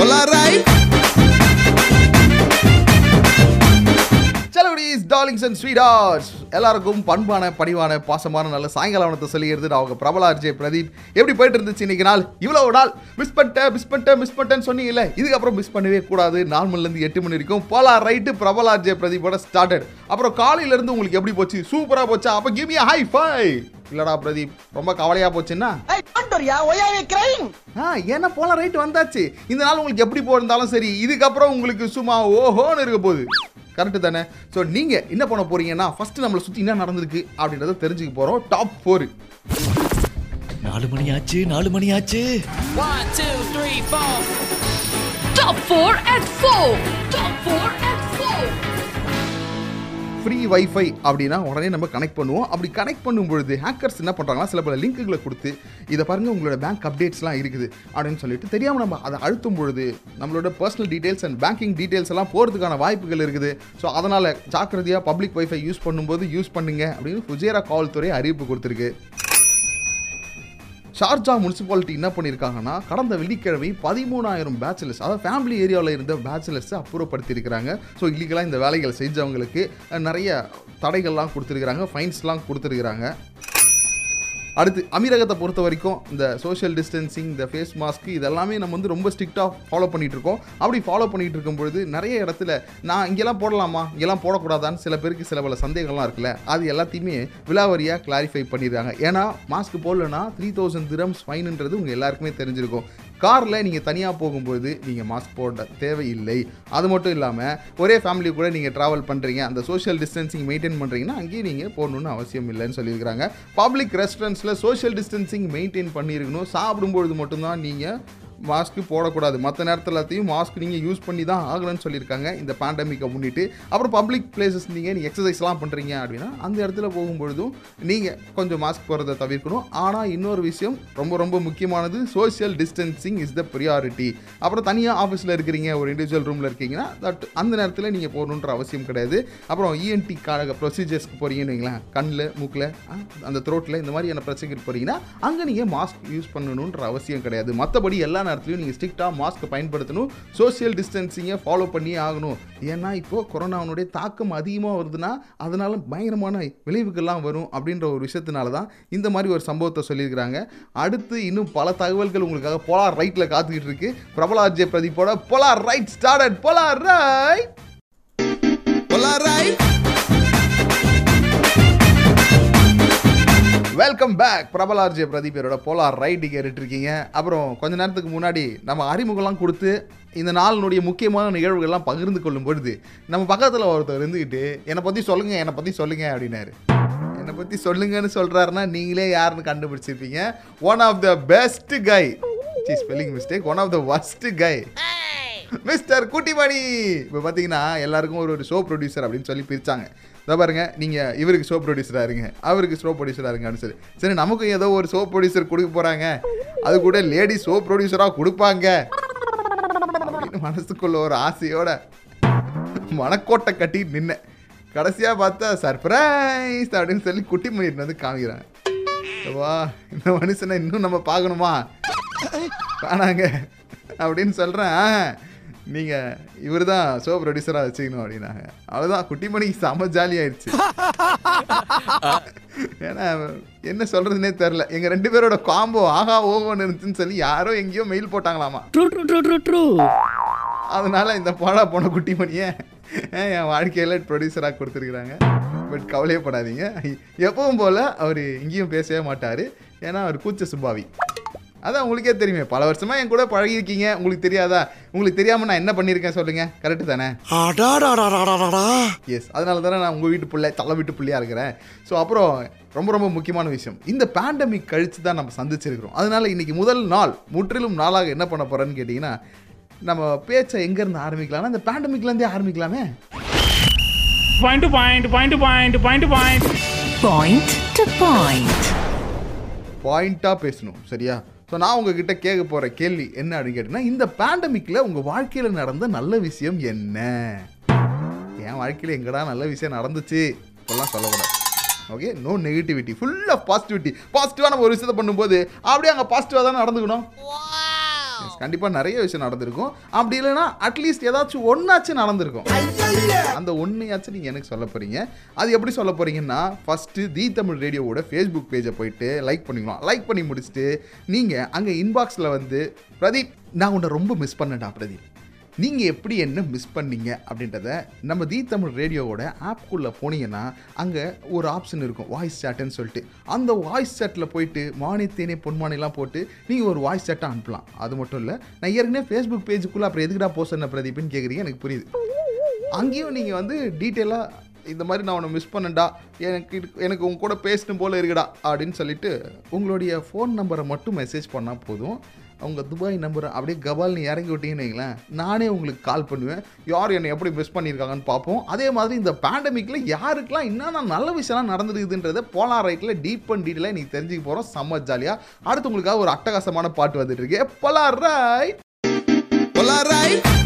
Hola, darlings and sweethearts எல்லாருக்கும் பண்பான பணிவான பாசமான நல்ல சாயங்காலத்தை சொல்லிடுது நான் அவங்க பிரபல அர்ஜய் பிரதீப். எப்படி போயிட்டு இருந்துச்சு இன்னைக்கு நாள்? இவ்வளவு நாள் மிஸ் பண்ணிட்டேன் மிஸ் பண்ணிட்டேன் மிஸ் பண்ணிட்டேன்னு சொன்னீங்கல்ல இதுக்கப்புறம் மிஸ் பண்ணவே கூடாது. நாலு மணிலேருந்து எட்டு மணி வரைக்கும் போலா ரைட்டு பிரபல அர்ஜய் பிரதீப்போட ஸ்டார்டட் அப்புறம் காலையில இருந்து உங்களுக்கு எப்படி போச்சு? சூப்பரா போச்சா? அப்ப கிவ் மீ ஹை ஃபை இல்லடா பிரதீப் ரொம்ப கவலையா போச்சுன்னா? ஏன்னா போல ரைட் வந்தாச்சு. இந்த நாள் உங்களுக்கு எப்படி போயிருந்தாலும் சரி இதுக்கப்புறம் உங்களுக்கு சும்மா ஓஹோன்னு இருக்க போகுது. கரெக்டு தானே ஸோ நீங்கள் என்ன பண்ண போறீங்கன்னா ஃபர்ஸ்ட் நம்மளை சுற்றி என்ன நடந்திருக்கு அப்படின்றத தெரிஞ்சுக்க போகிறோம் டாப் ஃபோர் நாலு மணி ஆச்சு நாலு மணி ஆச்சு One, two, three, four. Top 4 at 4. Top 4 at 4. Free wifi அப்படின்னா உடனே நம்ம கனெக்ட் பண்ணுவோம். அப்படி கனெக்ட் பண்ணும்பொழுது ஹேக்கர்ஸ் என்ன பண்ணுறாங்கன்னா சில பல லிங்க்குகளை கொடுத்து இதை பாருங்கள் உங்களோட பேங்க் அப்டேட்ஸ்லாம் இருக்குது அப்படின்னு சொல்லிட்டு தெரியாமல் நம்ம அதை அழுத்தும் பொழுது நம்மளோட personal details and banking details எல்லாம் போகிறதுக்கான வாய்ப்புகள் இருக்குது. ஸோ அதனால் ஜாக்கிரதையாக பப்ளிக் வைஃபை யூஸ் பண்ணும்போது யூஸ் பண்ணுங்க அப்படின்னு ஃபுஜேரா காவல்துறை அறிவிப்பு கொடுத்துருக்கு. ஷார்ஜா முனிசிபாலிட்டி என்ன பண்ணியிருக்காங்கன்னா கடந்த வெள்ளிக்கிழமை பதிமூணாயிரம் பேச்சுலர்ஸ் அதாவது ஃபேமிலி ஏரியாவில் இருந்த பேச்சுலர்ஸை அப்புறப்படுத்தியிருக்கிறாங்க. ஸோ இல்லீகலாக இந்த வேலைகள் செஞ்சவங்களுக்கு நிறைய தடைகள்லாம் கொடுத்துருக்குறாங்க ஃபைன்ஸ்லாம் கொடுத்துருக்குறாங்க. அடுத்து அமீரகத்தை பொறுத்த வரைக்கும் இந்த சோஷியல் டிஸ்டன்சிங் இந்த ஃபேஸ் மாஸ்க் இதெல்லாமே நம்ம வந்து ரொம்ப ஸ்ட்ரிக்டாக ஃபாலோ பண்ணிட்டு இருக்கோம். அப்படி ஃபாலோ பண்ணிட்டு இருக்கும் பொழுது நிறைய இடத்துல நான் இங்கெல்லாம் போடலாமா? இங்கெல்லாம் போடக்கூடாதான்னு சில பேருக்கு சில பல சந்தேகம்லாம் இருக்குல்ல. அது எல்லாத்தையுமே விலாவரியாக கிளாரிஃபை பண்ணிடுறாங்க. ஏன்னா மாஸ்க் போடலன்னா த்ரீ தௌசண்ட் திரம்ஸ் ஃபைனுன்றது உங்கள் எல்லாருக்குமே தெரிஞ்சிருக்கும். காரில் நீங்கள் தனியாக போகும்போது நீங்கள் மாஸ்க் போட தேவையில்லை. அது மட்டும் இல்லாமல் ஒரே ஃபேமிலி கூட நீங்கள் ட்ராவல் பண்ணுறீங்க அந்த சோஷியல் டிஸ்டன்சிங் மெயின்டைன் பண்ணுறீங்கன்னா அங்கேயும் நீங்கள் போடணும்னு அவசியம் இல்லைன்னு சொல்லியிருக்கிறாங்க. பப்ளிக் ரெஸ்டாரண்ட்ஸில் சோஷியல் டிஸ்டன்சிங் மெயின்டைன் பண்ணியிருக்கணும். சாப்பிடும்பொழுது மட்டும்தான் நீங்கள் மாஸ்க் போடக்கூடாது. மற்ற நேரத்தில் எல்லாத்தையும் மாஸ்க் நீங்கள் யூஸ் பண்ணி தான் ஆகலன்னு சொல்லியிருக்காங்க. இந்த பேண்டமிக்கை முன்னிட்டு. அப்புறம் பப்ளிக் பிளேசஸ் நீங்கள் நீங்கள் எக்ஸசைஸ்லாம் பண்ணுறீங்க அப்படின்னா அந்த இடத்துல போகும்பொழுதும் நீங்கள் கொஞ்சம் மாஸ்க் போகிறத தவிர்க்கணும். ஆனால் இன்னொரு விஷயம் ரொம்ப ரொம்ப முக்கியமானது social distancing is the priority அப்புறம் தனியாக ஆஃபீஸில் இருக்கிறீங்க ஒரு இண்டிவிஜுவல் ரூமில் இருக்கீங்கன்னா தட் அந்த நேரத்தில் நீங்கள் போகணுன்ற அவசியம் கிடையாது. அப்புறம் இஎன்டிக்கான ப்ரொசீஜர்ஸ்க்கு போகிறீங்கன்னு வைங்களேன். கண்ணில் மூக்கில் அந்த த்ரோட்டில் இந்த மாதிரியான பிரச்சனைக்கு போகிறீங்கன்னா அங்கே நீங்கள் மாஸ்க் யூஸ் பண்ணணுன்ற அவசியம் கிடையாது. மற்றபடி எல்லா நேரத்துலையும் நீங்கள் ஸ்ட்ரிக்டாக மாஸ்க் பயன்படுத்தணும் சோஷியல் டிஸ்டன்சிங்கை ஃபாலோ பண்ணியே ஆகணும். ஏன்னா இப்போது கொரோனாவுடைய தாக்கம் அதிகமாக வருதுன்னா அதனால பயங்கரமான விளைவுகள்லாம் வரும் அப்படின்ற ஒரு விஷயத்தினால தான் இந்த மாதிரி ஒரு சம்பவத்தை சொல்லியிருக்கிறாங்க. அடுத்து இன்னும் பல தகவல்கள் உங்களுக்காக போலார் ரைட்டில் காத்துக்கிட்டு இருக்கு. பிரபலாஜய பிரதீப்போட polar right started polar right polar right welcome back பிரபலார்ஜே பிரதீபரோட போலார் ரைடு கேட்டுட்டு இருக்கீங்க அப்புறம் கொஞ்ச நேரத்துக்கு முன்னாடி நம்ம அறிமுகம்லாம் கொடுத்து இந்த நாளினுடைய முக்கியமான நிகழ்வுகள்லாம் பகிர்ந்து கொள்ளும் பொழுது நம்ம பக்கத்தில் ஒருத்தர் இருந்துக்கிட்டு என்னை பற்றி சொல்லுங்க என்னை பற்றி சொல்லுங்க அப்படின்னாரு. என்னை பற்றி சொல்லுங்கன்னு சொல்கிறாருன்னா நீங்களே யாருன்னு கண்டுபிடிச்சிருப்பீங்க. One of the best guy C spelling mistake one of the worst guy mister Kuttimani இப்போ பார்த்தீங்கன்னா எல்லாருக்கும் ஒரு ஒரு ஷோ ப்ரொடியூசர் அப்படின்னு சொல்லி பிரிச்சாங்க. இதை பாருங்க நீங்கள் இவருக்கு ஷோ ப்ரொடியூசராக இருங்க அவருக்கு ஷோ ப்ரொடியூசராக இருங்க அப்படின்னு சொல்லி. சரி நமக்கும் ஏதோ ஒரு ஷோ ப்ரொடியூசர் கொடுக்க போகிறாங்க அது கூட லேடி ஷோ ப்ரொடியூசராக கொடுப்பாங்க. அப்படின்னு மனசுக்குள்ள ஒரு ஆசையோட மனக்கோட்டை கட்டி நின்னேன் கடைசியாக பார்த்தா சர்ப்ரைஸ் அப்படின்னு சொல்லி குட்டி மணிட்டு வந்து காமிக்கிறாங்க. வா இந்த மனுஷனை இன்னும் நம்ம பார்க்கணுமா? வேணாங்க அப்படின்னு சொல்கிறேன் நீங்கள் இவர் தான் ஷோ ப்ரொடியூசராக வச்சுக்கணும் அப்படின்னாங்க. அவ்வளோதான் குட்டிமணிக்கு செம ஜாலி ஆயிடுச்சு. ஏன்னா என்ன சொல்கிறதுனே தெரில எங்கள் ரெண்டு பேரோட காம்போ ஆஹா ஓகோன்னு இருந்துச்சுன்னு சொல்லி யாரோ எங்கேயோ mail போட்டாங்களாமா. True true true true true அதனால இந்த பாடா போன குட்டிமணியை என் வாழ்க்கையில் ப்ரொடியூசராக கொடுத்துருக்குறாங்க. பட் கவலையப்படாதீங்க. எப்பவும் போல் அவர் இங்கேயும் பேசவே மாட்டார். ஏன்னா அவர் கூச்ச சுபாவி. அதான் உங்களுக்கே தெரியுமே. பல வருஷமா என் கூட பழகிருக்கீங்க உங்களுக்கு தெரியாதா? உங்களுக்கு தெரியாமல் நான் என்ன பண்ணியிருக்கேன் சொல்லுங்க. கரெக்டு தானே? அடாடாடாடாடாடா. எஸ் அதனால தானே நான் உங்கள் வீட்டு பிள்ளை தலை வீட்டு பிள்ளையாக இருக்கிறேன். ஸோ அப்புறம் ரொம்ப ரொம்ப முக்கியமான விஷயம். இந்த பேண்டமிக் கழித்து தான் நம்ம சந்திச்சிருக்கிறோம். அதனால இன்னைக்கு முதல் நாள் முற்றிலும் நாளாக என்ன பண்ண போகிறேன்னு கேட்டிங்கன்னா நம்ம பேச்சை எங்கேருந்து ஆரம்பிக்கலாம்னா இந்த பேண்டமிக்லேருந்தே ஆரம்பிக்கலாமே. Point to point, point to point, point to point. Point to point. பாயிண்ட்டாக பேசணும் சரியா? ஸோ நான் உங்ககிட்ட கேட்க போகிற கேள்வி என்ன அப்படின்னு கேட்டிங்கன்னா இந்த பேண்டமிக்கில் உங்கள் வாழ்க்கையில் நடந்த நல்ல விஷயம் என்ன? என் வாழ்க்கையில் எங்கடா நல்ல விஷயம் நடந்துச்சு? இப்பெல்லாம் சொல்லக்கூடாது. ஓகே நோ நெகட்டிவிட்டி ஃபுல்லாக பாசிட்டிவிட்டி பாசிட்டிவாக நம்ம ஒரு விஷயத்தை பண்ணும்போது அப்படியே அங்கே பாசிட்டிவாக தான் நடந்துக்கணும்? கண்டிப்பாக நிறைய விஷயம் நடந்திருக்கும். அப்படி இல்லைன்னா அட்லீஸ்ட் ஏதாச்சும் ஒன்றாச்சும் நடந்திருக்கும். அந்த ஒன்றையாச்சும் நீங்கள் எனக்கு சொல்ல போகிறீங்க அது எப்படி சொல்ல போகிறீங்கன்னா ஃபஸ்ட்டு தி தமிழ் ரேடியோவோட ஃபேஸ்புக் பேஜை போயிட்டு லைக் பண்ணிக்கலாம். லைக் பண்ணி முடிச்சுட்டு நீங்கள் அங்கே இன்பாக்ஸில் வந்து பிரதீப் நான் உன்னை ரொம்ப மிஸ் பண்ணேன்டா பிரதீப். நீங்கள் எப்படி என்ன மிஸ் பண்ணீங்க அப்படின்றத நம்ம தி தமிழ் ரேடியோவோட ஆப்குள்ளே போனீங்கன்னா அங்கே ஒரு ஆப்ஷன் இருக்கும் வாய்ஸ் சேட்டுன்னு சொல்லிட்டு. அந்த வாய்ஸ் சேட்டில் போயிட்டு மானி தேனே பொன்மானிலாம் போட்டு நீங்கள் ஒரு வாய்ஸ் சேட்டை அனுப்பலாம். அது மட்டும் இல்லை நான் ஏற்கனவே ஃபேஸ்புக் பேஜுக்குள்ளே அப்புறம் எதுக்குடா போஸ்ட் என்ன பிரதீப்னு கேட்குறீங்க எனக்கு புரியுது. அங்கேயும் நீங்கள் வந்து டீட்டெயிலாக இந்த மாதிரி நான் உன்னை மிஸ் பண்ணேன்டா எனக்கு எனக்கு உங்க கூட பேசணும் போல இருக்குடா அப்படின்னு சொல்லிட்டு உங்களுடைய ஃபோன் நம்பரை மட்டும் மெசேஜ் பண்ணால் போதும். அவங்க துபாய் நம்பரை அப்படியே கபால்னு இறங்கி விட்டீங்கன்னு வைங்களேன் நானே உங்களுக்கு கால் பண்ணுவேன். யார் என்னை எப்படி மிஸ் பண்ணியிருக்காங்கன்னு பார்ப்போம். அதே மாதிரி இந்த பேண்டமிக்கில் யாருக்கெல்லாம் என்னென்ன நல்ல விஷயம்லாம் நடந்துருக்குதுன்றதை போலார் ரைட்டில் டீப் அண்ட் டீட்டெயிலாக நீங்கள் தெரிஞ்சுக்க போகிறோம் செம்ம ஜாலியாக அடுத்து உங்களுக்காக ஒரு அட்டகாசமான பாட்டு வந்துட்டு இருக்கு. போலார் ரைட் போலார் ரைட்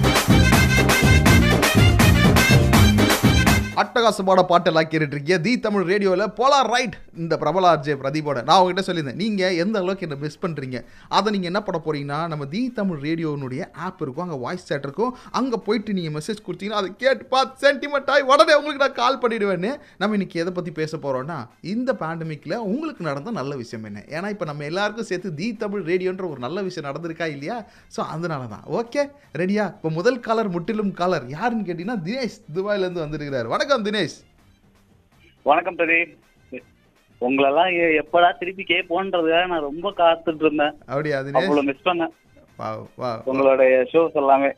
அட்டகாசமான பாட்டெல்லாம் கேட்டுட்டு இருக்கீங்க தி தமிழ் ரேடியோவில் போலார் ரைட் இந்த பிரபல ஆர்ஜே பிரதீபோட. நான் உங்ககிட்ட சொல்லியிருந்தேன் நீங்கள் எந்த அளவுக்கு என்ன மிஸ் பண்ணுறீங்க அதை நீங்கள் என்ன பண்ண போகிறீங்கன்னா நம்ம தி தமிழ் ரேடியோனுடைய ஆப் இருக்கும் அங்கே வாய்ஸ் சேட் இருக்கும். அங்கே போயிட்டு நீங்கள் மெசேஜ் கொடுத்தீங்கன்னா அதை கேட்டு பார்த்து சென்டிமெண்ட் ஆகி உடனே உங்களுக்கு நான் கால் பண்ணிடுவேன்னு நம்ம இன்னைக்கு எதை பற்றி பேச போகிறோன்னா இந்த பேண்டமிக்கில் உங்களுக்கு நடந்த நல்ல விஷயம் என்ன? ஏன்னா இப்போ நம்ம எல்லாருக்கும் சேர்த்து தி தமிழ் ரேடியோன்ற ஒரு நல்ல விஷயம் நடந்திருக்கா இல்லையா? ஸோ அதனால தான் ஓகே ரெடியா இப்போ முதல் காலர் முற்றிலும் காலர் யாருன்னு கேட்டிங்கன்னா தினேஷ் துபாயிலேருந்து வந்திருக்கிறார். வணக்கம். தினேஷ். வணக்கம் பிரதீப் உங்களெல்லாம் எப்படா திருப்பி கேட்போன்றதுக்காக நான் ரொம்ப காத்துட்டு இருந்தேன். அப்படியா தினேஷ்? அவ்வளவு மிஸ் பண்ணேன். உங்களுடைய ஷோஸ் எல்லாமே.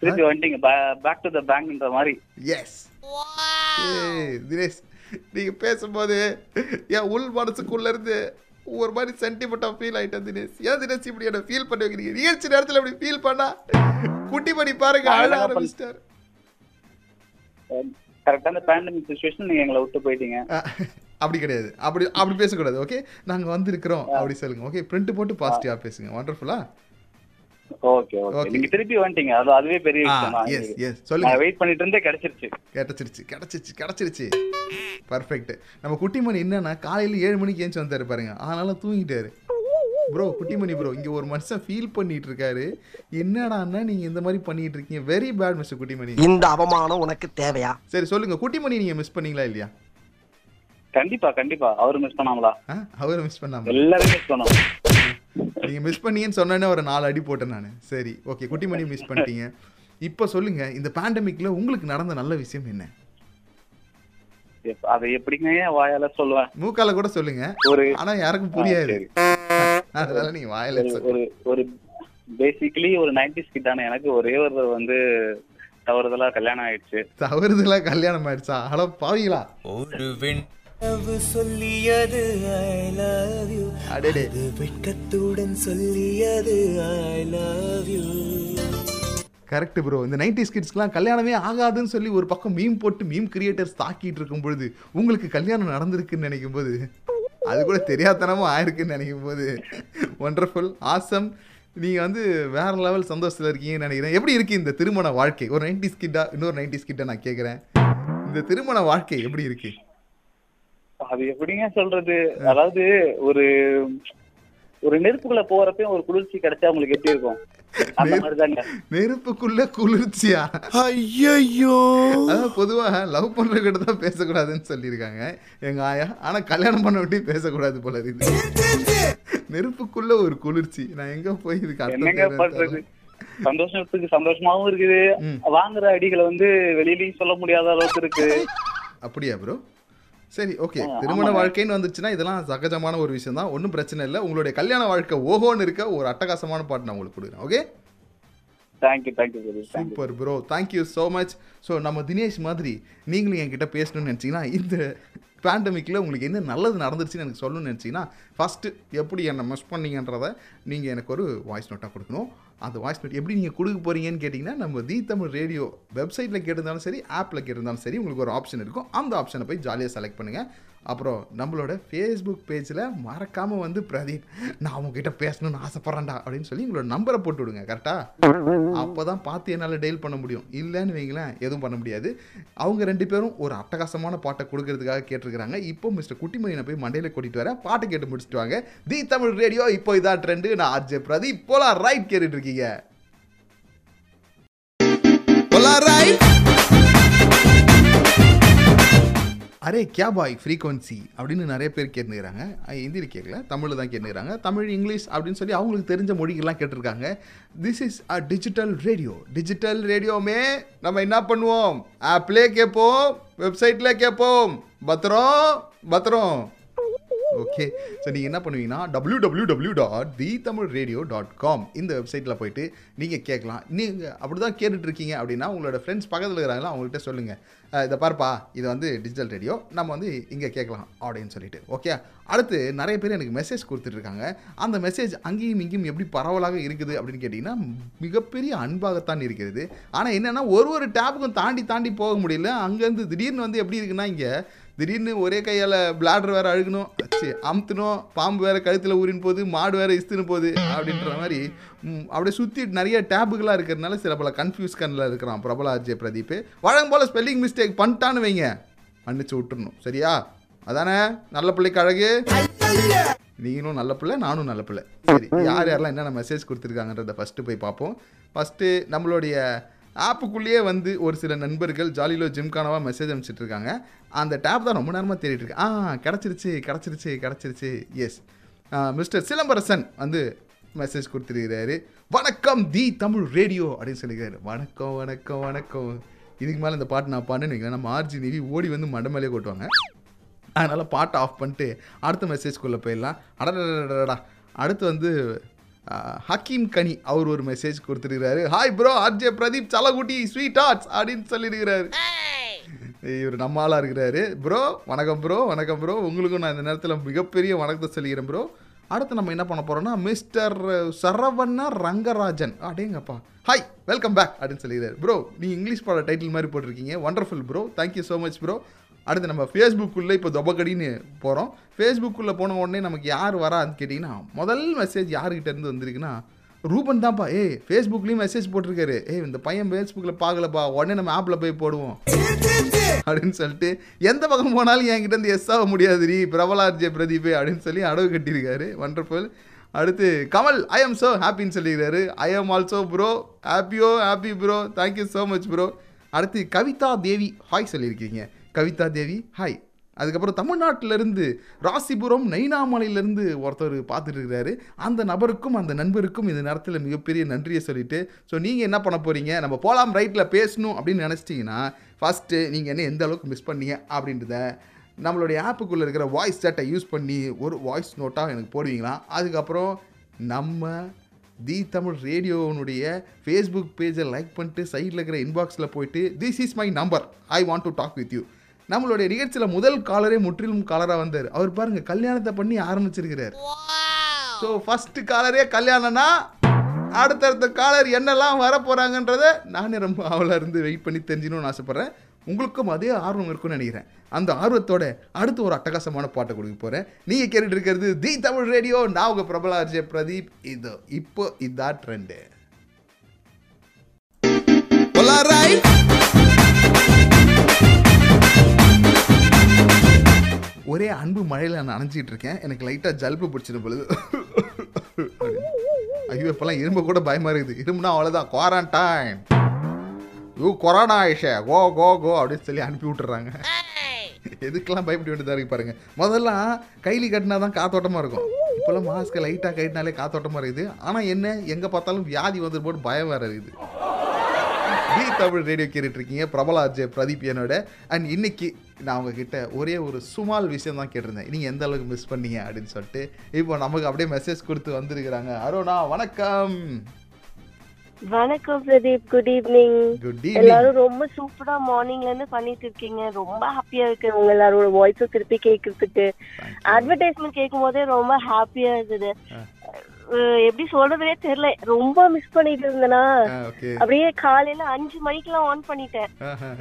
திருப்பி வந்துட்டீங்க பேக் டு த பேங்க்ன்ற மாதிரி. எஸ் தினேஷ் நீங்கள் பேசும்போது என் உள் மனசுக்குள்ள இருந்து ஒரு மாதிரி சென்டிமெண்ட்டாக ஃபீல் ஆகிட்டேன் தினேஷ். ஏன் தினேஷ் இப்படி என்ன ஃபீல் பண்ணி வைக்கிறீங்க? நிகழ்ச்சி நேரத்தில் இப்படி ஃபீல் பண்ணா? குட்டி பண்ணி பாருங்க அழ ஆரம்பிச்சிட்டார் கரெக்டா அந்த பேண்டமிக் சுச்சுவேஷன் நீங்க எங்களை விட்டு போயிட்டீங்க. அப்படி கிடையாது. அப்படி அப்படி பேசக்கூடாது ஓகே நாங்கள் வந்திருக்கிறோம் அப்படி சொல்லுங்க ஓகே பிரிண்ட் போட்டு பாசிட்டிவாக பேசுங்க வண்டர்ஃபுல்லா ஓகே ஓகே. நீங்க திருப்பி வந்துட்டீங்க அது அதுவே பெரிய விஷயம்? எஸ் சொல்லுங்க. வெயிட் பண்ணிட்டு இருந்தே கிடைச்சிருச்சு. கிடச்சிருச்சு கிடச்சிருச்சு கிடச்சிருச்சு. பர்ஃபெக்ட் நம்ம குட்டிமணி என்னன்னா காலையில் ஏழு மணிக்கு ஏஞ்சி வந்தாரு பாருங்க. அதனால தூங்கிட்டாரு. ப்ரோ குட்டிமணி ப்ரோ இங்கே ஒரு மனுஷன் ஃபீல் பண்ணிட்டு இருக்காரு என்னடான்னா நீங்கள் இந்த மாதிரி பண்ணிட்டு இருக்கீங்க வெரி பேட் மிஸ்டர் குட்டிமணி. இந்த அவமானம் உனக்கு தேவையா? சரி சொல்லுங்க. குட்டிமணி நீங்கள் மிஸ் பண்ணீங்களா இல்லையா? கண்டிப்பா கண்டிப்பா. அவரு மிஸ் பண்ணாமலா? அவரை மிஸ் பண்ணாம எல்லாரும் மிஸ் பண்ணோம். நீங்கள் மிஸ் பண்ணீங்கன்னு சொன்னோன்னே ஒரு நாலு அடி போட்டேன் நான். சரி ஓகே குட்டிமணி மிஸ் பண்ணிட்டீங்க. இப்போ சொல்லுங்க இந்த பேண்டமிக்கில் உங்களுக்கு நடந்த நல்ல விஷயம் என்ன? அதை எப்படிங்க வாயால சொல்லுவேன்? மூக்கால கூட சொல்லுங்க. ஒரு ஆனா யாருக்கும் புரியாது. அதனால நீங்க வாயில ஒரு- ஒரு ஒரு பேசிக்கலி ஒரு நைன்டிஸ் கிட்டான எனக்கு ஒரே ஒரு வந்து தவறுதலா கல்யாணம் ஆயிடுச்சு. தவறுதலா கல்யாணம் ஆயிடுச்சா? அட பாவீங்களா ஒரு வெண் சொல்லியது ஐ லவ் யூ அடடே. வெட்கத்துடன் சொல்லியது I love you correct bro இந்த நைன்டி கிட்ஸ்க்குலாம் கல்யாணமே ஆகாதுன்னு சொல்லி ஒரு பக்கம் மீம் போட்டு மீம் கிரியேட்டர்ஸ் தாக்கிட்டு இருக்கும் பொழுது உங்களுக்கு கல்யாணம் நடந்திருக்குன்னு நினைக்கும் போது அது கூட தெரியாதனமும் ஆயிருக்குன்னு நினைக்கும் போது ஒண்டர்ஃபுல் ஆசம் நீங்க வந்து வேற லெவல் சந்தோஷத்துல இருக்கீங்கன்னு நினைக்கிறேன். எப்படி இருக்கு இந்த திருமண வாழ்க்கை? ஒரு நைன்டிஸ் கிட்டா இன்னொரு நைன்டிஸ் கிட்ட நான் கேட்குறேன் இந்த திருமண வாழ்க்கை எப்படி இருக்கு? அது எப்படிங்க சொல்றது? அதாவது ஒரு ஒரு நெருப்புக்குள்ள போறப்பயும் ஒரு குளிர்ச்சி கிடைச்சா உங்களுக்கு எப்படி இருக்கும்? நெருப்புக்குள்ள குளிர்ச்சியா? ஐயோ பொதுவாக லவ் பண்றவங்கிட்ட தான் பேசக்கூடாதுன்னு சொல்லியிருக்காங்க. எங்க ஆயா ஆனா கல்யாணம் பண்ண விட்டு பேசக்கூடாது போல இருக்குது. நெருப்புக்குள்ள ஒரு குளிர்ச்சி. நான் எங்க போய் இதுக்கு அர்த்தம். சந்தோஷத்துக்கு சந்தோஷமாவும் இருக்குது. வாங்குற அடிகளை வந்து வெளியிலயும் சொல்ல முடியாத அளவுக்கு இருக்கு. அப்படியா ப்ரோ சரி ஓகே திருமண. வாழ்க்கைன்னு வந்துச்சுன்னா இதெல்லாம் சகஜமான ஒரு விஷயம் தான். ஒன்றும் பிரச்சனை இல்லை. உங்களுடைய கல்யாண வாழ்க்கை ஓஹோன்னு இருக்க ஒரு அட்டகாசமான பாட்டு நான் உங்களுக்கு கொடுக்குறேன் okay thank you thank you super bro thank you so much so நம்ம தினேஷ் மாதிரி நீங்களும் என்கிட்ட பேசணும்னு நினச்சிங்கன்னா இந்த பேண்டமிக்கில் உங்களுக்கு என்ன நல்லது நடந்துருச்சுன்னு எனக்கு சொல்லணும்னு நினச்சிங்கன்னா ஃபஸ்ட்டு எப்படி என்னை மிஸ் பண்ணீங்கன்றதை நீங்கள் எனக்கு ஒரு வாய்ஸ் நோட்டாக கொடுக்கணும். அந்த வாய்ஸ் நோட் எப்படி நீங்கள் கொடுக்க போகிறீங்கன்னு கேட்டிங்கன்னா நம்ம தி தமிழ் ரேடியோ வெப்சைட்டில் கேட்டிருந்தாலும் சரி ஆப்பில் கேட்டிருந்தாலும் சரி உங்களுக்கு ஒரு ஆப்ஷன் இருக்கும். அந்த ஆப்ஷனை போய் ஜாலியாக செலக்ட் பண்ணுங்கள் அப்புறம் நம்மளோட ஃபேஸ்புக் பேஜில் மறக்காமல் வந்து பிரதீப் நான் உங்ககிட்ட பேசணும்னு ஆசைப்பட்றேன்டா அப்படின்னு சொல்லி உங்களோட நம்பரை போட்டு விடுங்க கரெக்டாக அப்போ தான் பார்த்து என்னால் டெய்ல் பண்ண முடியும். இல்லைன்னு வைங்களேன் எதுவும் பண்ண முடியாது. அவங்க ரெண்டு பேரும் ஒரு அட்டகாசமான பாட்டை கொடுக்கறதுக்காக கேட்டிருக்கிறாங்க. இப்போ மிஸ்டர் குட்டிமணியை போய் மண்டையில் கூட்டிகிட்டு வர பாட்டை கேட்டு முடிச்சுட்டு வாங்க. தி தமிழ் ரேடியோ இப்போ இதான் ட்ரெண்டு நான் ஆர்ஜே பிரதீப் போலாம் ரைட் கேட்டுட்டு இருக்கீங்க. அரே கியா பாய் ஃப்ரீக்வன்சி அப்படின்னு நிறைய பேர் கேட்டுக்கிறாங்க ஹிந்தியில் கேட்கல தமிழில் தான் கேட்டுக்கிறாங்க தமிழ் இங்கிலீஷ் அப்படின்னு சொல்லி அவங்களுக்கு தெரிஞ்ச மொழிகள்லாம் கேட்டிருக்காங்க. This is a digital radio digital ரேடியோமே நம்ம என்ன பண்ணுவோம்? ஆப்லேயே கேட்போம் வெப்சைட்டில் கேட்போம் பத்திரம் பத்திரம். ஓகே ஸோ நீங்கள் என்ன பண்ணுவீங்கன்னா W W W dot the Tamil radio dot com இந்த வெப்சைட்டில் போயிட்டு நீங்கள் கேட்கலாம். நீங்கள் அப்படி தான் கேட்டுட்ருக்கீங்க அப்படின்னா உங்களோட ஃப்ரெண்ட்ஸ் பக்கத்தில் இருக்கிறாங்களா அவங்கள்ட்ட சொல்லுங்கள் இதை பாருப்பா இது வந்து டிஜிட்டல் ரேடியோ நம்ம வந்து இங்கே கேட்கலாம் அப்படின்னு சொல்லிட்டு. ஓகே அடுத்து நிறைய பேர் எனக்கு மெசேஜ் கொடுத்துட்ருக்காங்க. அந்த மெசேஜ் அங்கேயும் இங்கேயும் எப்படி பரவலாக இருக்குது அப்படின்னு கேட்டிங்கன்னா மிகப்பெரிய அன்பாகத்தான் இருக்கிறது. ஆனால் என்னென்னா ஒரு ஒரு டேப்புக்கும் தாண்டி தாண்டி போக முடியல. அங்கேருந்து திடீர்னு வந்து எப்படி இருக்குன்னா இங்கே திடீர்னு ஒரே கையால் பிளாடர் வேறு அழுகணும். அச்சு அமுத்தணும் பாம்பு வேறு கழுத்தில் ஊறின்னு போகுது மாடு வேறு இஸ்துன்னு போகுது அப்படின்ற மாதிரி அப்படியே சுற்றி நிறைய டேபுகளாக இருக்கிறதுனால சில பல கன்ஃபியூஸ் கண்ணில் இருக்கிறான் பிரபல அஜய் பிரதீப். வழங்க போல் ஸ்பெல்லிங் மிஸ்டேக் பண்ணிட்டான்னு வைங்க. மன்னிச்சு விட்டுறணும். சரியா? அதானே? நல்ல பிள்ளைக்கு அழகு. நீங்களும் நல்ல பிள்ளை நானும் நல்ல பிள்ளை. சரி யார் யாரெல்லாம் என்னென்ன மெசேஜ் கொடுத்துருக்காங்கன்றத ஃபஸ்ட்டு போய் பார்ப்போம். ஃபஸ்ட்டு நம்மளுடைய ஆப்புக்குள்ளேயே வந்து ஒரு சில நண்பர்கள் ஜாலிலோ ஜிம்கானவாக மெசேஜ் அனுப்பிச்சிட்ருக்காங்க அந்த டேப் தான் ரொம்ப நேரமாக தேடிட்டு இருக்கு. ஆ கிடச்சிருச்சு கிடச்சிருச்சு கிடச்சிருச்சு. எஸ் மிஸ்டர் சிலம்பரசன் வந்து மெசேஜ் கொடுத்துருக்கிறாரு. வணக்கம் தி தமிழ் ரேடியோ அப்படின்னு சொல்லியிருக்காரு. வணக்கம் வணக்கம் வணக்கம். இதுக்கு மேலே இந்த பாட்டு நான் பாடுன்னு வைங்களேன், நம்ம ஆர்ஜி நிவி ஓடி வந்து மண்டை கொட்டுவாங்க. அதனால் பாட்டை ஆஃப் பண்ணிட்டு அடுத்த மெசேஜ்குள்ளே போயிடலாம். அடடடடடா அடுத்து வந்து ஹக்கீம் கனி அவர் ஒரு மெசேஜ் கொடுத்துருக்கிறாரு. Hi bro RJ Pradeep Chalakudy sweet arts அப்படின்னு சொல்லியிருக்கிறாரு. இவர் நம்ம ஆளாக இருக்கிறாரு. ப்ரோ வணக்கம் ப்ரோ வணக்கம் ப்ரோ உங்களுக்கும் நான் இந்த நேரத்தில் மிகப்பெரிய வணக்கத்தை சொல்லிக்கிறேன் ப்ரோ அடுத்து நம்ம என்ன பண்ண போகிறோம்னா மிஸ்டர் சரவண்ணா ரங்கராஜன். அடேங்கப்பா. ஹாய் வெல்கம் பேக் அப்படின்னு சொல்லிடுறாரு ப்ரோ நீ இங்கிலீஷ் பாட டைட்டில் மாதிரி போட்டிருக்கீங்க. Wonderful bro thank you so much bro அடுத்து நம்ம ஃபேஸ்புக்குள்ளே இப்போ தொபக்கடின்னு போகிறோம் ஃபேஸ்புக்குள்ளே போன உடனே நமக்கு யார் வரான்னு கேட்டிங்கன்னா முதல் மெசேஜ் யாருக்கிட்ட இருந்து வந்திருக்குன்னா ரூபன் தான்ப்பா. ஏ ஃபேஸ்புக்லேயும் மெசேஜ் போட்டிருக்காரு. ஏ இந்த பையன் ஃபேஸ்புக்கில் பார்க்கலப்பா. உடனே நம்ம ஆப்பில் போய் போடுவோம். அப்படின்னு சொல்லிட்டு எந்த பக்கம் போனாலும் என்கிட்ட இருந்து எஸ் ஆக முடியாது நீ பிரபலார்ஜே பிரதீப் அப்படின்னு சொல்லி அடவு கட்டியிருக்காரு. வண்டர்ஃபுல் அடுத்து கமல் ஐ எம் ஸோ ஹாப்பின்னு சொல்லியிருக்காரு. I am also bro ஹாப்பியோ happy bro thank you so much bro அடுத்து கவிதா தேவி ஹாய் சொல்லியிருக்கீங்க. கவிதா தேவி ஹாய் அதுக்கப்புறம் தமிழ்நாட்டிலேருந்து ராசிபுரம் நைனாமலையிலேருந்து ஒருத்தர் பார்த்துட்டு இருக்கிறாரு அந்த நபருக்கும் அந்த நண்பருக்கும் இந்த நேரத்தில் மிகப்பெரிய நன்றியை சொல்லிவிட்டு ஸோ நீங்கள் என்ன பண்ண போகிறீங்க நம்ம போலாம் ரைட்டில் பேசணும் அப்படின்னு நினச்சிட்டிங்கன்னா ஃபஸ்ட்டு நீங்கள் என்ன எந்த அளவுக்கு மிஸ் பண்ணீங்க அப்படின்றத நம்மளுடைய ஆப்புக்குள்ளே இருக்கிற வாய்ஸ் சேட்டை யூஸ் பண்ணி ஒரு வாய்ஸ் நோட்டாக எனக்கு போடுவீங்களா? அதுக்கப்புறம் நம்ம தி தமிழ் ரேடியோனுடைய ஃபேஸ்புக் பேஜை லைக் பண்ணிட்டு சைடில் இருக்கிற இன்பாக்ஸில் போயிட்டு this is my number I want to talk with you நம்மளுடைய நிகழ்ச்சியில் முதல் காலரே முற்றிலும் காலராக வந்தார். அவர் பாருங்க கல்யாணத்தை பண்ணி ஆரம்பிச்சிருக்கிறார். ஸோ ஃபர்ஸ்ட் காலரே கல்யாணம்னா அடுத்தடுத்த காலர் என்னெல்லாம் வர போகிறாங்கன்றத நானே ரொம்ப ஆவலாக இருந்து வெயிட் பண்ணி தெரிஞ்சுக்கணும்னு ஆசைப்பட்றேன். உங்களுக்கும் அதே ஆர்வம் இருக்கும்னு நினைக்கிறேன். அந்த ஆர்வத்தோட அடுத்து ஒரு அட்டகாசமான பாட்டை கொடுக்க போகிறேன் நீங்கள் கேட்டுட்டு இருக்கிறது தி தமிழ் ரேடியோ நான் உங்கள் பிரபல அர்ஜய் பிரதீப். இது இப்போ இதான் ட்ரெண்டு ஒரே அன்பு மழையில் நான் நனைஞ்சிட்டு இருக்கேன். எனக்கு லைட்டாக ஜல்பு பிடிச்சிடும் பொழுது ஐயோ இப்போல்லாம் இரும்பு கூட பயமாக இருக்குது. இரும்புனா அவ்வளோதான் குவாரண்டைன் யூ கொரோனா ஆயிஷே கோ கோ கோ அப்படின்னு சொல்லி அனுப்பி விட்டுறாங்க. எதுக்கெல்லாம் பயப்பட வேண்டியதாக இருக்கு பாருங்க. முதல்ல கைலி கட்டினா தான் காத்தோட்டமாக இருக்கும். இப்போல்லாம் மாஸ்க்கை லைட்டாக கட்டினாலே காத்தோட்டமாக இருக்குது. ஆனால் என்ன எங்கே பார்த்தாலும் வியாதி வந்துட்டு போட்டு பயம் வேறு இருக்குது. டி தமிழ் ரேடியோ கேட்டுட்டு இருக்கீங்க பிரபல அஜய் பிரதீப் என்னோட. அண்ட் இன்னைக்கு நான் உங்ககிட்ட ஒரே ஒரு சுமால் விஷயம் தான் கேட்டிருந்தேன். நீங்கள் எந்த அளவுக்கு மிஸ் பண்ணீங்க அப்படின்னு சொல்லிட்டு. இப்போ நமக்கு அப்படியே மெசேஜ் கொடுத்து வந்திருக்கிறாங்க. அருணா வணக்கம். வணக்கம் பிரதீப் குட் ஈவினிங் குட் எல்லாரும் ரொம்ப சூப்பரா மார்னிங்ல இருந்து பண்ணிட்டு இருக்கீங்க. ரொம்ப ஹாப்பியா இருக்கு உங்க எல்லாரோட வாய்ஸும் திருப்பி கேட்கறதுக்கு அட்வர்டைஸ்மெண்ட் கேட்கும் போதே ரொம்ப ஹாப்பியா அஹ், எப்படி சொல்றதுனே தெரியல. ரொம்ப மிஸ் பண்ணிட்டு இருந்தேனா? அப்படியே காலையில அஞ்சு மணிக்கெல்லாம் ஆன் பண்ணிட்டேன்.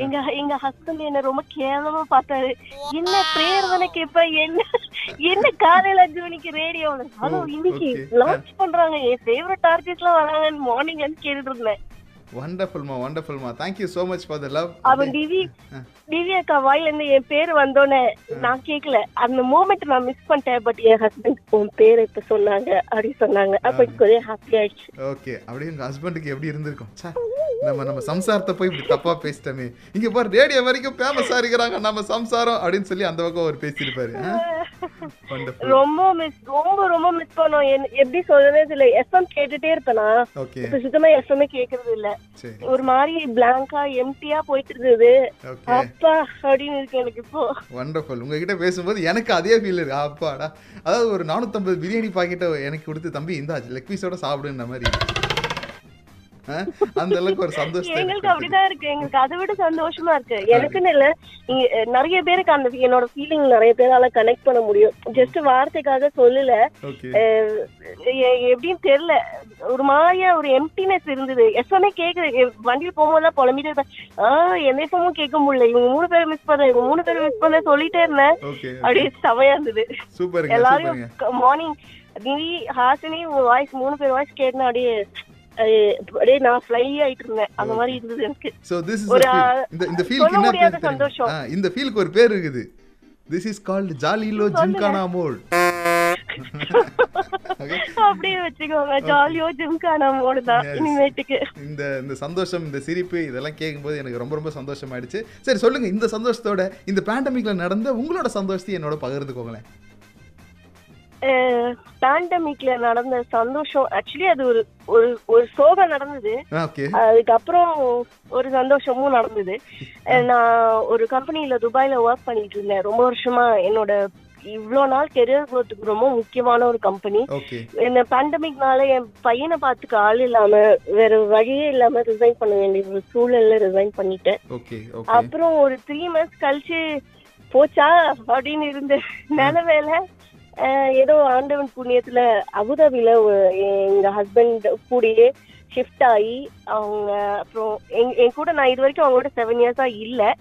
எங்க எங்க ஹஸ்பண்ட் என்ன ரொம்ப கேவலமா பார்த்தாரு. என்ன பிரேயர் தானே கேப்ப என்ன என்ன காலையில அஞ்சு மணிக்கு ரேடியோ ஹலோ இன்னைக்கு. லான்ச் பண்றாங்க. என் ஃபேவரட் ஆர்டிஸ்ட் எல்லாம் வராங்க மார்னிங் வந்து கேட்டுட்டு இருந்தேன். வண்டர்ஃபுல்மா வண்டர்ஃபுல்மா thank you so much for the love அவன் திவி திவ்யா அக்கா வாயில இருந்து என் பேர் வந்தோடனே நான் கேக்கல. அந்த மூமெண்ட் நான் மிஸ் பண்ணிட்டேன் பட் என் ஹஸ்பண்ட் உன் பேரை இப்ப சொன்னாங்க அப்படி சொன்னாங்க. அப்ப ஒரே ஹாப்பி ஆயிடுச்சு. ஓகே அப்படியே உங்க ஹஸ்பண்டுக்கு எப்படி இருந்திருக்கும்? நம்ம நம்ம சம்சாரத்தை போய் இப்படி தப்பா பேசிட்டோமே. இங்க பாரு ரேடியோ வரைக்கும் ஃபேமஸா இருக்கிறாங்க நம்ம சம்சாரம் அப்படின்னு சொல்லி அந்த பக்கம் அவர் பேசியிருப்பாரு. ரொம்ப மிஸ் ரொம்ப ரொம்ப மிஸ் பண்ணோம். எப்படி சொல்றதே தெரியல. எஃப்எம் கேட்டுட்டே இருப்பேனா? இப்ப சுத்தமா எஃப்எம்ஏ கேக்குறது இல்ல. ஒரு மாதிரி பிளாங்கா எம்டியா போயிட்டு இருந்தது அப்பா அப்படின்னு இருக்கு எனக்கு இப்போ. வண்டர்ஃபுல் உங்ககிட்ட பேசும்போது எனக்கு அதே ஃபீல் இருக்கு. அப்பாடா. அதாவது ஒரு நானூற்றம்பது பிரியாணி பாக்கெட்டை எனக்கு கொடுத்து தம்பி இந்தா லெக் பீஸோட சாப்பிடுன்ற மாதிரி? அந்த அளவுக்கு ஒரு எனக்கு எங்களுக்கு. அப்படிதான் இருக்கு. எங்களுக்கு அதை விட சந்தோஷமா இருக்கு. எனக்குன்னு இல்ல நிறைய பேருக்கு அந்த என்னோட ஃபீலிங் நிறைய பேரால கனெக்ட் பண்ண முடியும். ஜஸ்ட் வார்த்தைக்காக சொல்லல. எப்படின்னு தெரியல. ஒரு மாதிரியா ஒரு எம்டினஸ் இருந்தது. எஃப்எம்ஏ கேக்குது. வண்டியில போகும்போது புலம்பிட்டே இருப்பேன். ஆஹ் எந்த எஃப்எம்மும் கேட்க முடியல. இவங்க மூணு பேரும் மிஸ் பண்ண இவங்க மூணு பேரும் மிஸ் பண்ண சொல்லிட்டே இருந்தேன். அப்படியே செமையா இருந்தது. சூப்பருங்க மார்னிங் திவி ஹாசினி உங்க வாய்ஸ் மூணு பேர் வாய்ஸ் கேட்டேன் அப்படியே அப்படியே நான் ஃப்ளை ஆயிட்டு இருந்தேன். அந்த மாதிரி இருந்தது எனக்கு. சோ திஸ் இஸ் ஒரு, இந்த இந்த சொல்ல ஃபீலுக்கு என்ன முடியாத பேர் தெரியுமா? சந்தோஷம். ஆ, இந்த ஃபீலுக்கு ஒரு பேர் இருக்குது. திஸ் இஸ் கால்ட் ஜாலிலோ ஜிம்கானா மோட் அப்படியே வச்சுக்கோங்க. ஜாலியோ ஜிம்கானா மோடு தான் Yes. இனிமேட்டுக்கு. இந்த இந்த சந்தோஷம் இந்த சிரிப்பு இதெல்லாம் கேட்கும்போது எனக்கு ரொம்ப ரொம்ப சந்தோஷமாயிடுச்சு. சரி சொல்லுங்க. இந்த சந்தோஷத்தோட இந்த பேண்டமிக்ல நடந்த உங்களோட சந்தோஷத்தை என்னோட பகிர்ந்துக்கோங்களேன். பேண்டமிக்ல நடந்த சந்தோஷம். ஆக்சுவலி அது ஒரு ஒரு ஒரு சோகம் நடந்தது. அதுக்கப்புறம் ஒரு சந்தோஷமும் நடந்தது. நான் ஒரு கம்பெனில துபாயில ஒர்க் பண்ணிட்டு இருந்தேன். ரொம்ப வருஷமா என்னோட இவ்வளோ நாள் கெரியர் growthக்கு ரொம்ப முக்கியமான ஒரு கம்பெனி இந்த பேண்டமிக்னால என் பையனை பார்த்துக்க ஆள் இல்லாம வேற வழியே இல்லாம ரிசைன் பண்ண வேண்டிய ஒரு சூழல்ல ரிசைன் பண்ணிட்டேன். அப்புறம் ஒரு த்ரீ மந்த்ஸ் கழிச்சு போச்சா? அப்படின்னு இருந்த நிலவேல ஏதோ ஆண்டவன் புண்ணியத்துல அபுதாபில ஒரு- எங்க ஹஸ்பண்ட் கூடயே ஷிஃப்ட் ஆகி அவங்க அப்புறம் என் கூட நான் இது வரைக்கும் அவங்களோட செவன் இயர்ஸா இல்ல.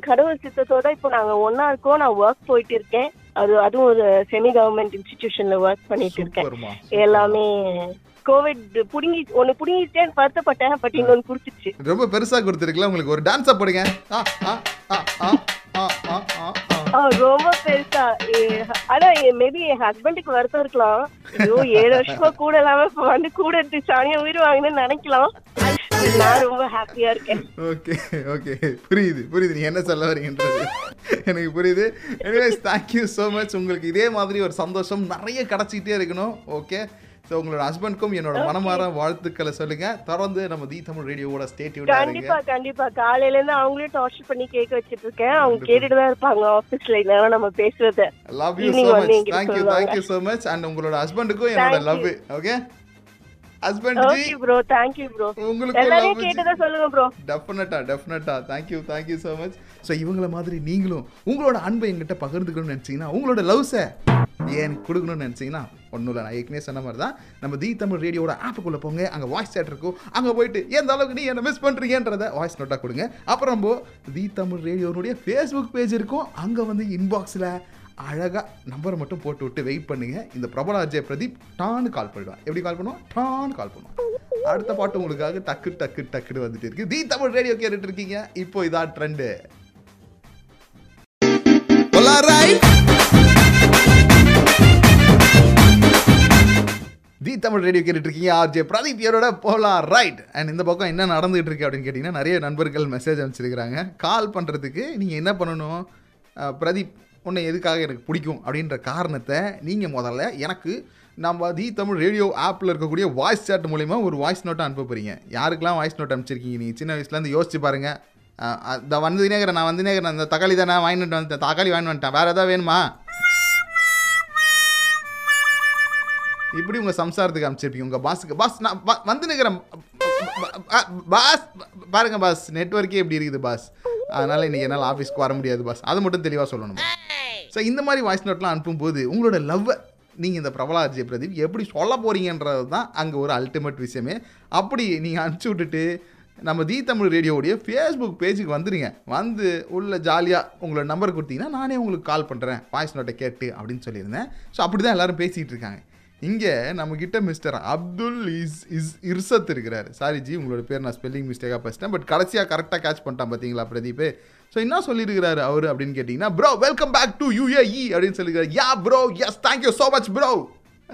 கடவுள் சித்தத்தோட இப்போ நாங்க ஒன்னா இருக்கோம் நான் ஒர்க் போயிட்டு இருக்கேன். அது அதுவும் ஒரு செமி கவர்மெண்ட் இன்ஸ்டிடியூஷன்ல ஒர்க் பண்ணிட்டு இருக்கேன். எல்லாமே கோவிட் புடுங்கி ஒன்னு புடுங்கிட்டேன்னு வருத்தப்பட்டேன் பட் இன்னொன்னு புடிச்சிச்சு ரொம்ப பெருசா கொடுத்துருக்கல உங்களுக்கு ஒரு டான்ஸா போடுங்க. ரொம்ப பெருசா. ஆனா மேபி என் ஹஸ்பண்டுக்கு வருத்தம் இருக்கலாம். ஐயோ ஏழு வருஷமா கூட இல்லாம வந்து கூட இருந்து சாணியா உயிர் வாங்கினு நினைக்கலாம். நான் ரொம்ப ஹாப்பியா இருக்கேன். ஓகே ஓகே புரியுது புரியுது. நீ என்ன சொல்ல வரீங்கன்றது. எனக்கு புரியுது. எனிவேஸ் தேங்க்யூ ஸோ மச் உங்களுக்கு இதே மாதிரி ஒரு சந்தோஷம் நிறைய கிடச்சிக்கிட்டே இருக்கணும். ஓகே ஸோ உங்களோட ஹஸ்பண்ட்க்கும் என்னோட மனமார வாழ்த்துக்களை சொல்லுங்க. தொடர்ந்து நம்ம தி தமிழ் ரேடியோவோட இருங்க. கண்டிப்பா கண்டிப்பா. காலையில இருந்து அவங்களே டார்ச்சர் பண்ணி கேட்க வச்சிட்டு இருக்கேன் அவங்க கேட்டுட்டு தான் இருப்பாங்க ஆபீஸ்ல இதெல்லாம் நம்ம பேசுறத. லவ் யூ வந்து மச் என்கிட்ட சொல்லுவாங்க. தேங்க்யூ ஸோ மச் அண்ட் உங்களோட ஹஸ்பண்டுக்கும் என்னோட love you. Okay husband ji bro thank you bro உங்களுக்கும் எல்லாரையும் love கேட்டதா சொல்லுங்க bro definitely definitely thank you thank you so much so இவங்கள மாதிரி நீங்களும் உங்களோட அன்பை எங்கிட்ட பகிர்ந்துக்கணும்னு நினச்சிங்கன்னா உங்களோட லவ்ஸை ஏன் கொடுக்கணும்னு நினச்சிங்கன்னா ஒன்றும் இல்லை. நான் ஏற்கனவே சொன்ன மாதிரி தான். நம்ம தி தமிழ் ரேடியோட ஆப்புக்குள்ளே போங்க. அங்கே வாய்ஸ் சேட் இருக்கும். அங்கே போயிட்டு எந்த அளவுக்கு நீ என்ன மிஸ் பண்ணுறீங்கன்றத வாய்ஸ் நோட்டாக கொடுங்க. அப்புறம் நம்ம தி தமிழ் ரேடியோனுடைய ஃபேஸ்புக் பேஜ் இருக்கும். அங்கே வந்து இன்பாக்ஸில் அழகாக நம்பரை மட்டும் போட்டு விட்டு வெயிட் பண்ணுங்கள் இந்த பிரபல அஜய் பிரதீப் டான்னு கால் பண்ணுவேன் எப்படி கால் பண்ணுவோம்? டான்னு கால் பண்ணுவோம் அடுத்த பாட்டு உங்களுக்காக டக்கு டக்கு டக்குன்னு வந்துட்டு இருக்கு. தி தமிழ் ரேடியோ கேட்டுட்டு இருக்கீங்க. இப்போ இதான் ட்ரெண்டு தி தமிழ் ரேடியோ கேட்டுட்டு இருக்கீங்க ஆர்ஜே பிரதீப் இயரோட போலாம் ரைட் அண்ட் இந்த பக்கம் என்ன நடந்துகிட்டு இருக்கு அப்படின்னு கேட்டிங்கன்னா நிறைய நண்பர்கள் மெசேஜ் அனுப்பிச்சிருக்கிறாங்க. கால் பண்ணுறதுக்கு நீங்கள் என்ன பண்ணணும்? பிரதீப் உன்னை எதுக்காக எனக்கு பிடிக்கும் அப்படின்ற காரணத்தை நீங்கள் முதல்ல எனக்கு நம்ம தி தமிழ் ரேடியோ ஆப்பில் இருக்கக்கூடிய வாய்ஸ் சாட் மூலிமா ஒரு வாய்ஸ் நோட்டை அனுப்ப போகிறீங்க யாருக்கெல்லாம் வாய்ஸ் நோட் அனுப்பிச்சிருக்கீங்க? நீங்கள் சின்ன வயசுலேருந்து யோசிச்சு பாருங்கள் இந்த வந்து நேக்கிறேன் நான் வந்து நேக்கிறேன் இந்த தக்காளி தானே வாங்கிட்டு வந்துட்டேன் தக்காளி வாங்கிட்டு வந்துட்டேன். வேறு எதாவது வேணுமா? இப்படி உங்கள் சம்சாரத்துக்கு அனுப்பிச்சிருப்பீங்க. உங்கள் பாஸுக்கு பாஸ் நான் வந்து நிற்கிறேன் பாஸ் பாருங்க பாஸ் நெட்ஒர்க்கே எப்படி இருக்குது பாஸ் அதனால் இன்றைக்கி என்னால் ஆஃபீஸ்க்கு வர முடியாது பாஸ் அது மட்டும் தெளிவாக சொல்லணும் ஸோ இந்த மாதிரி வாய்ஸ் நோட்லாம் அனுப்பும்போது உங்களோட லவ்வை நீங்கள் இந்த பிரபலா அஜய் பிரதீப் எப்படி சொல்ல போகிறீங்கன்றது தான் அங்கே ஒரு அல்டிமேட் விஷயமே. அப்படி நீங்கள் அனுப்பிச்சி விட்டுட்டு நம்ம தி தமிழ் ரேடியோவுடைய ஃபேஸ்புக் பேஜுக்கு வந்துடுங்க வந்து உள்ள ஜாலியாக உங்களோட நம்பர் கொடுத்தீங்கன்னா நானே உங்களுக்கு கால் பண்ணுறேன் வாய்ஸ் நோட்டை கேட்டு அப்படின்னு சொல்லியிருந்தேன். ஸோ அப்படி தான் எல்லோரும் பேசிகிட்டு இருக்காங்க. இங்கே நம்மக்கிட்ட mister Abdul is is Irshad இருக்கிறாரு. சாரி ஜி உங்களோட பேர் நான் ஸ்பெல்லிங் மிஸ்டேக்காக பேசிட்டேன் பட் கடைசியாக கரெக்டாக கேட்ச் பண்ணிட்டான் பார்த்தீங்களா பிரதீப்? ஸோ என்ன சொல்லியிருக்கிறாரு அவர் அப்படின்னு கேட்டிங்கன்னா bro welcome back to UAE அப்படின்னு சொல்லியிருக்காரு yeah bro yes thank you so much bro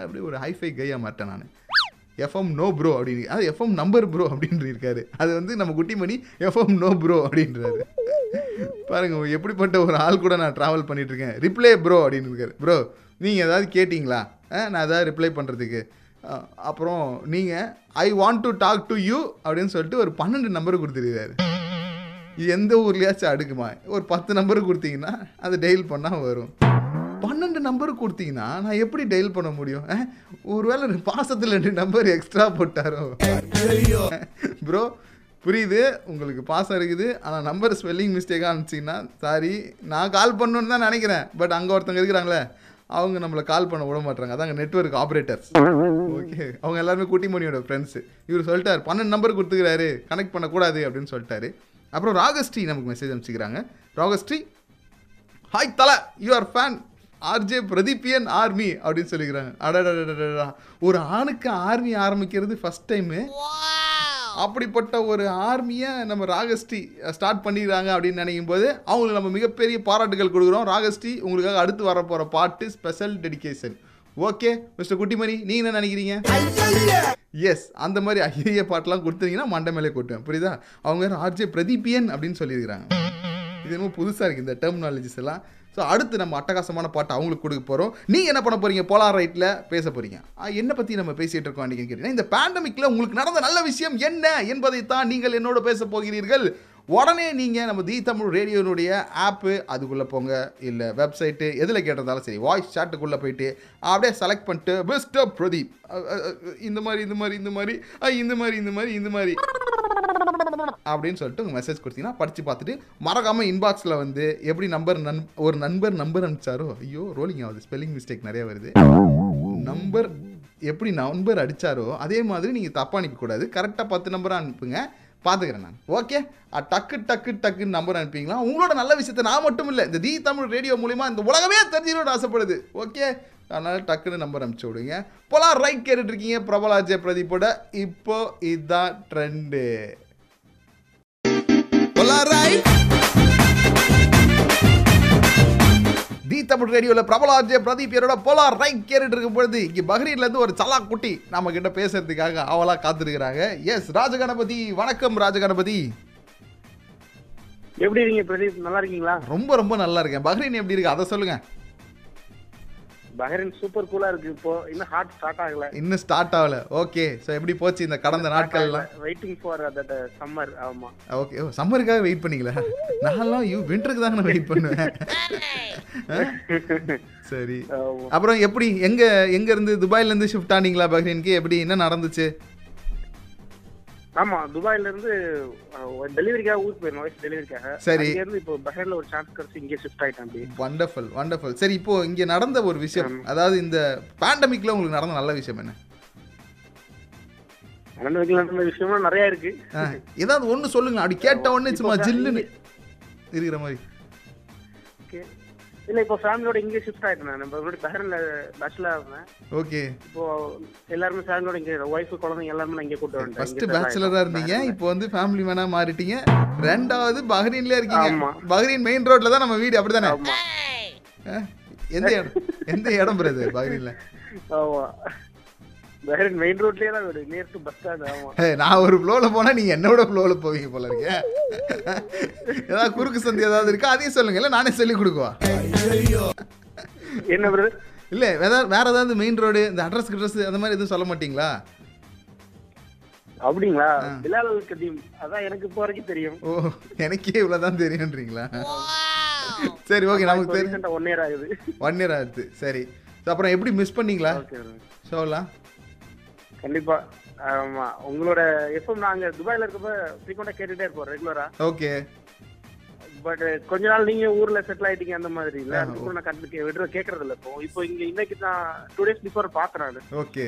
அப்படி ஒரு ஹைஃபை கையாக மாட்டேன் நான். எஃப்எம் நோ ப்ரோ அப்படின்னு அது எஃப்எம் நம்பர் ப்ரோ அப்படின்னு இருக்காரு. அது வந்து நம்ம குட்டிமணி எஃப்எம் நோ ப்ரோ அப்படின்றாரு. பாருங்க எப்படிப்பட்ட ஒரு ஆள் கூட நான் ட்ராவல் பண்ணிட்டு இருக்கேன். ரிப்ளே ப்ரோ அப்படின்னு இருக்காரு. ப்ரோ நீங்கள் ஏதாவது கேட்டிங்களா? நான் ஏதாவது ரிப்ளை பண்ணுறதுக்கு அப்புறம் நீங்கள் I want to talk to you அப்படின்னு சொல்லிட்டு ஒரு பன்னெண்டு நம்பர் கொடுத்துருக்காரு. எந்த ஊர்லேயாச்சும் அடுக்குமா? ஒரு பத்து நம்பர் கொடுத்தீங்கன்னா அது டெய்ல் பண்ணால் வரும். பன்னெண்டு நம்பர் கொடுத்தீங்கன்னா நான் எப்படி டெய்ல் பண்ண முடியும்? ஒருவேளை பாசத்தில் ரெண்டு நம்பர் எக்ஸ்ட்ரா போட்டாரோ? ப்ரோ புரியுது. உங்களுக்கு பாசம் இருக்குது. ஆனால் நம்பர் ஸ்பெல்லிங் மிஸ்டேக்காக அனுப்பிச்சிங்கன்னா சாரி நான் கால் பண்ணணுன்னு தான் நினைக்கிறேன். பட் அங்கே ஒருத்தவங்க இருக்கிறாங்களே. அவங்க நம்மளை கால் பண்ண விட மாட்டாங்க அதாங்க நெட்வொர்க் ஆப்ரேட்டர்ஸ் ஓகே அவங்க எல்லாருமே குட்டிமணியோட ஃப்ரெண்ட்ஸு இவர் சொல்லிட்டார் பன்னெண்டு நம்பர் கொடுத்துக்கிறாரு. கனெக்ட் பண்ணக்கூடாது அப்படின்னு சொல்லிட்டாரு. அப்புறம் ராகஸ்ரீ நமக்கு மெசேஜ் அனுப்பிச்சிக்கிறாங்க. ராகஸ்ரீ ஹாய் தல. You are fan RJ Pradeepian army அப்படின்னு சொல்லிக்கிறாங்க. அடடா ஒரு ஆணுக்கு ஆர்மி ஆரம்பிக்கிறது ஃபர்ஸ்ட் டைமு அப்படிப்பட்ட ஒரு ஆர்மியை நம்ம ராகஸ்டி ஸ்டார்ட் பண்ணிடுறாங்க அப்படின்னு நினைக்கும் போது அவங்களுக்கு நம்ம மிகப்பெரிய பாராட்டுகள் கொடுக்குறோம். ராகஸ்டி உங்களுக்காக அடுத்து வரப்போகிற பாட்டு special dedication okay mister Kuttimani நீங்கள் என்ன நினைக்கிறீங்க? எஸ் அந்த மாதிரி ஐய பாட்டெலாம் கொடுத்தீங்கன்னா மண்டை மேலே கூட்டுவேன். புரியுதா? அவங்க ஆர்ஜே பிரதீபியன் அப்படின்னு சொல்லியிருக்கிறாங்க. இது என்னமோ புதுசாக இருக்குது இந்த டெர்மினாலஜிஸ் எல்லாம். ஸோ அடுத்து நம்ம அட்டகாசமான பாட்டு அவங்களுக்கு கொடுக்க போகிறோம் நீங்கள் என்ன பண்ண போகிறீங்க போலார் ரைட்டில் பேச போகிறீங்க என்ன பற்றி நம்ம பேசிகிட்டு இருக்கோம் அன்றைக்கி கேட்டீங்கன்னா இந்த பேண்டமிக்கில் உங்களுக்கு நடந்த நல்ல விஷயம் என்ன என்பதைத்தான் நீங்கள் என்னோட பேச போகிறீர்கள். உடனே நீங்கள் நம்ம தி தமிழ் ரேடியோனுடைய ஆப்பு அதுக்குள்ளே போங்க. இல்லை வெப்சைட்டு எதில் கேட்டிருந்தாலும் சரி வாய்ஸ் சாட்டுக்குள்ளே போயிட்டு அப்படியே செலக்ட் பண்ணிட்டு பெஸ்ட் பிரதீப் இந்த மாதிரி இந்த மாதிரி இந்த மாதிரி இந்த மாதிரி இந்த மாதிரி இந்த மாதிரி. அப்படின்னு சொல்லிட்டு உங்கள் மெசேஜ் கொடுத்தீங்கன்னா படித்து பார்த்துட்டு மறக்காமல் இன்பாக்ஸில் வந்து எப்படி நம்பர் நன் ஒரு நண்பர் நம்பர் அனுப்பிச்சாரோ ஐயோ ரோலிங் ஆகுது. ஸ்பெல்லிங் மிஸ்டேக் நிறைய வருது. நம்பர் எப்படி நம்பர் அடிச்சாரோ அதே மாதிரி நீங்கள் தப்பாக அனுப்பக்கூடாது. கரெக்டாக பத்து நம்பராக அனுப்புங்க. பார்த்துக்கிறேன் நான். ஓகே டக்கு டக்கு டக்குன்னு நம்பர் அனுப்பிங்களா? உங்களோட நல்ல விஷயத்தை நான் மட்டும் இல்லை இந்த தி தமிழ் ரேடியோ மூலிமா இந்த உலகமே தெரிஞ்சுக்கணும்னு ஆசைப்படுது. ஓகே அதனால் டக்குன்னு நம்பர் அனுப்பிச்சி விடுங்க. போலாம் ரைட் கேட்டுட்ருக்கீங்க இருக்கீங்க பிரபலா ஜெய பிரதீப்போட. இப்போ இதுதான் ட்ரெண்டு தி தமிழ் ரேடியோவில் பிரபலா ஜே பிரதீப் என்னோட போலார் ரைட் கேட்டுட்டு இருக்கும் பொழுது இங்கே பஹ்ரீன்லேருந்து ஒரு சலா குட்டி நம்ம கிட்ட பேசுறதுக்காக அவளா காத்திருக்கிறாங்க. எஸ் ராஜகணபதி. வணக்கம் ராஜகணபதி. எப்படி இருக்கீங்க பிரதீப்? நல்லா இருக்கீங்களா? ரொம்ப ரொம்ப நல்லா இருக்கேன். பஹ்ரீன் எப்படி இருக்கு? அதை சொல்லுங்க. பஹ்ரைன் சூப்பர் கூலா இருக்கு இப்போ. இன்னும் ஹாட் ஸ்டார்ட் ஆகல. இன்னும் ஸ்டார்ட் ஆகல. ஓகே ஸோ எப்படி போச்சு இந்த கடந்த நாட்கள்லாம்? வெயிட்டிங் ஃபார் தட் சம்மர் ஆமா. ஓகே ஓ சம்மருக்காக வெயிட் பண்ணீங்களா? நான்லாம் யூ வின்டருக்கு தாங்க நான் வெயிட் பண்ணுவேன் சரி. அப்புறம் எப்படி எங்க எங்க இருந்து துபாயில இருந்து ஷிஃப்ட் ஆனீங்களா பஹ்ரைனுக்கு? எப்படி என்ன நடந்துச்சு? ஆமா துபாயில இருந்து டெலிவரிக்காக ஊருக்கு போயிருந்தோம் வயசு டெலிவரிக்காக. சரி. இருந்து இப்போ பஹ்ரைன்ல ஒரு சான்ஸ் கிடைச்சு இங்கே ஷிஃப்ட் ஆயிட்டேன் அப்படி வண்டர்ஃபுல் வண்டர்ஃபுல் சரி இப்போ இங்க நடந்த ஒரு விஷயம். அதாவது இந்த பேண்டமிக்ல உங்களுக்கு நடந்த நல்ல விஷயம் என்ன? நடந்த விஷயமும் நிறைய இருக்கு. ஏதாவது ஒண்ணு சொல்லுங்க அப்படி கேட்ட உடனே சும்மா ஜில்லுன்னு இருக்கிற மாதிரி. இல்ல இப்போ ஃபேமிலியோட இங்கே ஷிஃப்ட் ஆயிட்டேன் நான். முன்னாடி பஹ்ரைன்ல பேச்சுலர் இருந்தேன் ஓகே இப்போ எல்லாருமே ஃபேமிலியோட இங்கே ஒய்ஃப் குழந்தைங்க எல்லாருமே நான் இங்கே கூட்டு வந்துட்டேன். ஃபர்ஸ்ட் பேச்சுலரா. இருந்தீங்க. இப்போ வந்து ஃபேமிலி மேனா மாறிட்டீங்க. ரெண்டாவது பஹ்ரீன்ல இருக்கீங்க. பஹ்ரீன் மெயின் ரோட்ல தான் நம்ம வீடு அப்படிதானே? எந்த இடம்? எந்த இடம் பிரதர் பஹ்ரீன்ல? ஆமா. மெயின் ரோட்லயே தான் வீடு. நியர் டு பஸ் ஸ்டாண்ட் ஆமா. நான் ஒரு ஃப்ளோல போனா நீங்க என்னோட ஃப்ளோல போவீங்க போல இருக்கே. ஏதாவது குறுக்கு சந்தி ஏதாவது இருக்கா? அதையும் சொல்லுங்க. இல்ல நானே சொல்லி கொடுக்குவா? என்ன பிரதர் இல்ல வேற வேற ஏதாவது மெயின் ரோடு இந்த அட்ரஸ் அட்ரஸ் அந்த மாதிரி எதுவும் சொல்ல மாட்டீங்களா? அப்படிங்களா? பிலால் கதீம். அதான் எனக்கு இப்போ வரைக்கும் தெரியும். ஓ எனக்கே இவ்வளவுதான் தெரியுன்றீங்களா சரி ஓகே நமக்கு தெரியும் ஒன் இயர் ஆகுது. ஒன் இயர் ஆகுது. சரி. அப்புறம் எப்படி மிஸ் பண்ணீங்களா? ஓகே ஷோலாம் கண்டிப்பா. ஆமா. உங்களோட எஃப்எம் நாங்க துபாயில இருக்கப்ப ஃப்ரீக்வெண்டா கேட்டுட்டே இருப்போம் ரெகுலரா ஓகே. பட் கொஞ்ச நாள் நீங்க ஊர்ல செட்டில் ஆயிட்டீங்க அந்த மாதிரி இல்ல? அதுக்கப்புறம் நான் கண்டு விடுற கேக்குறது இல்ல இப்போ. இப்போ இங்க இன்னைக்கு தான் டூ டேஸ் பிஃபோர் பாக்குறேன் ஓகே.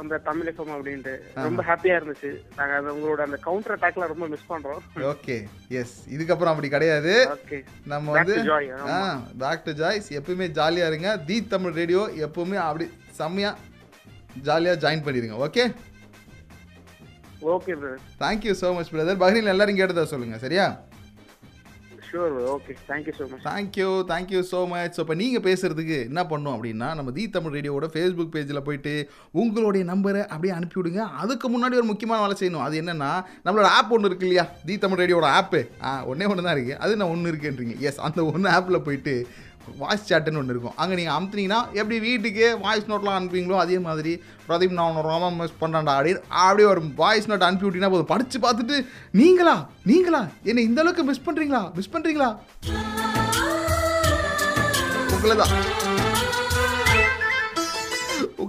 அந்த தமிழ் எஃப்எம் அப்படின்ட்டு. ரொம்ப ஹாப்பியா இருந்துச்சு. நாங்க அது உங்களோட அந்த கவுண்டர் அட்டாக்ல ரொம்ப மிஸ் பண்றோம். ஓகே. எஸ் இதுக்கப்புறம் அப்படி கிடையாது. ஓகே. நம்ம வந்து. பேக் டு ஜாய்ஸ் எப்பவுமே ஜாலியாக இருங்க. தி தமிழ் ரேடியோ எப்பவுமே அப்படி செம்மையாக ஜாலியாக ஜாயின் பண்ணிடுங்க okay okay brother thank you so much brother Bahrain எல்லாரும் கேட்டதா சொல்லுங்கள் சரியா? Sure okay thank you so much thank you thank you so much இப்போ நீங்கள் பேசுகிறதுக்கு என்ன பண்ணணும் அப்படின்னா நம்ம தி தமிழ் ரேடியோவோட ஃபேஸ்புக் பேஜில் போயிட்டு உங்களுடைய நம்பரை அப்படியே அனுப்பி விடுங்க. அதுக்கு முன்னாடி ஒரு முக்கியமான வேலை செய்யணும். அது என்னென்னா நம்மளோட ஆப் ஒன்று இருக்கு இல்லையா? தி தமிழ் ரேடியோட ஆப்பு ஆ ஒன்றே ஒன்று தான் இருக்குது அது நான் ஒன்று இருக்குன்றீங்க. எஸ் அந்த ஒன்று ஆப்பில் போயிட்டு வாய்ஸ் சேட்டுன்னு ஒன்று இருக்கும். அங்கே நீங்கள் அமுத்துனீங்கன்னா எப்படி வீட்டுக்கு வாய்ஸ் நோட்லாம் அனுப்புவீங்களோ அதே மாதிரி பிரதீப் நான் உன்னை ரொம்ப மிஸ் பண்ணுறேன்டா அப்படின்னு அப்படியே ஒரு வாய்ஸ் நோட் அனுப்பி விட்டீங்கன்னா போதும். படித்து பார்த்துட்டு நீங்களா? நீங்களா? என்னை இந்த அளவுக்கு மிஸ் பண்ணுறீங்களா மிஸ் பண்ணுறீங்களா உங்களை தான்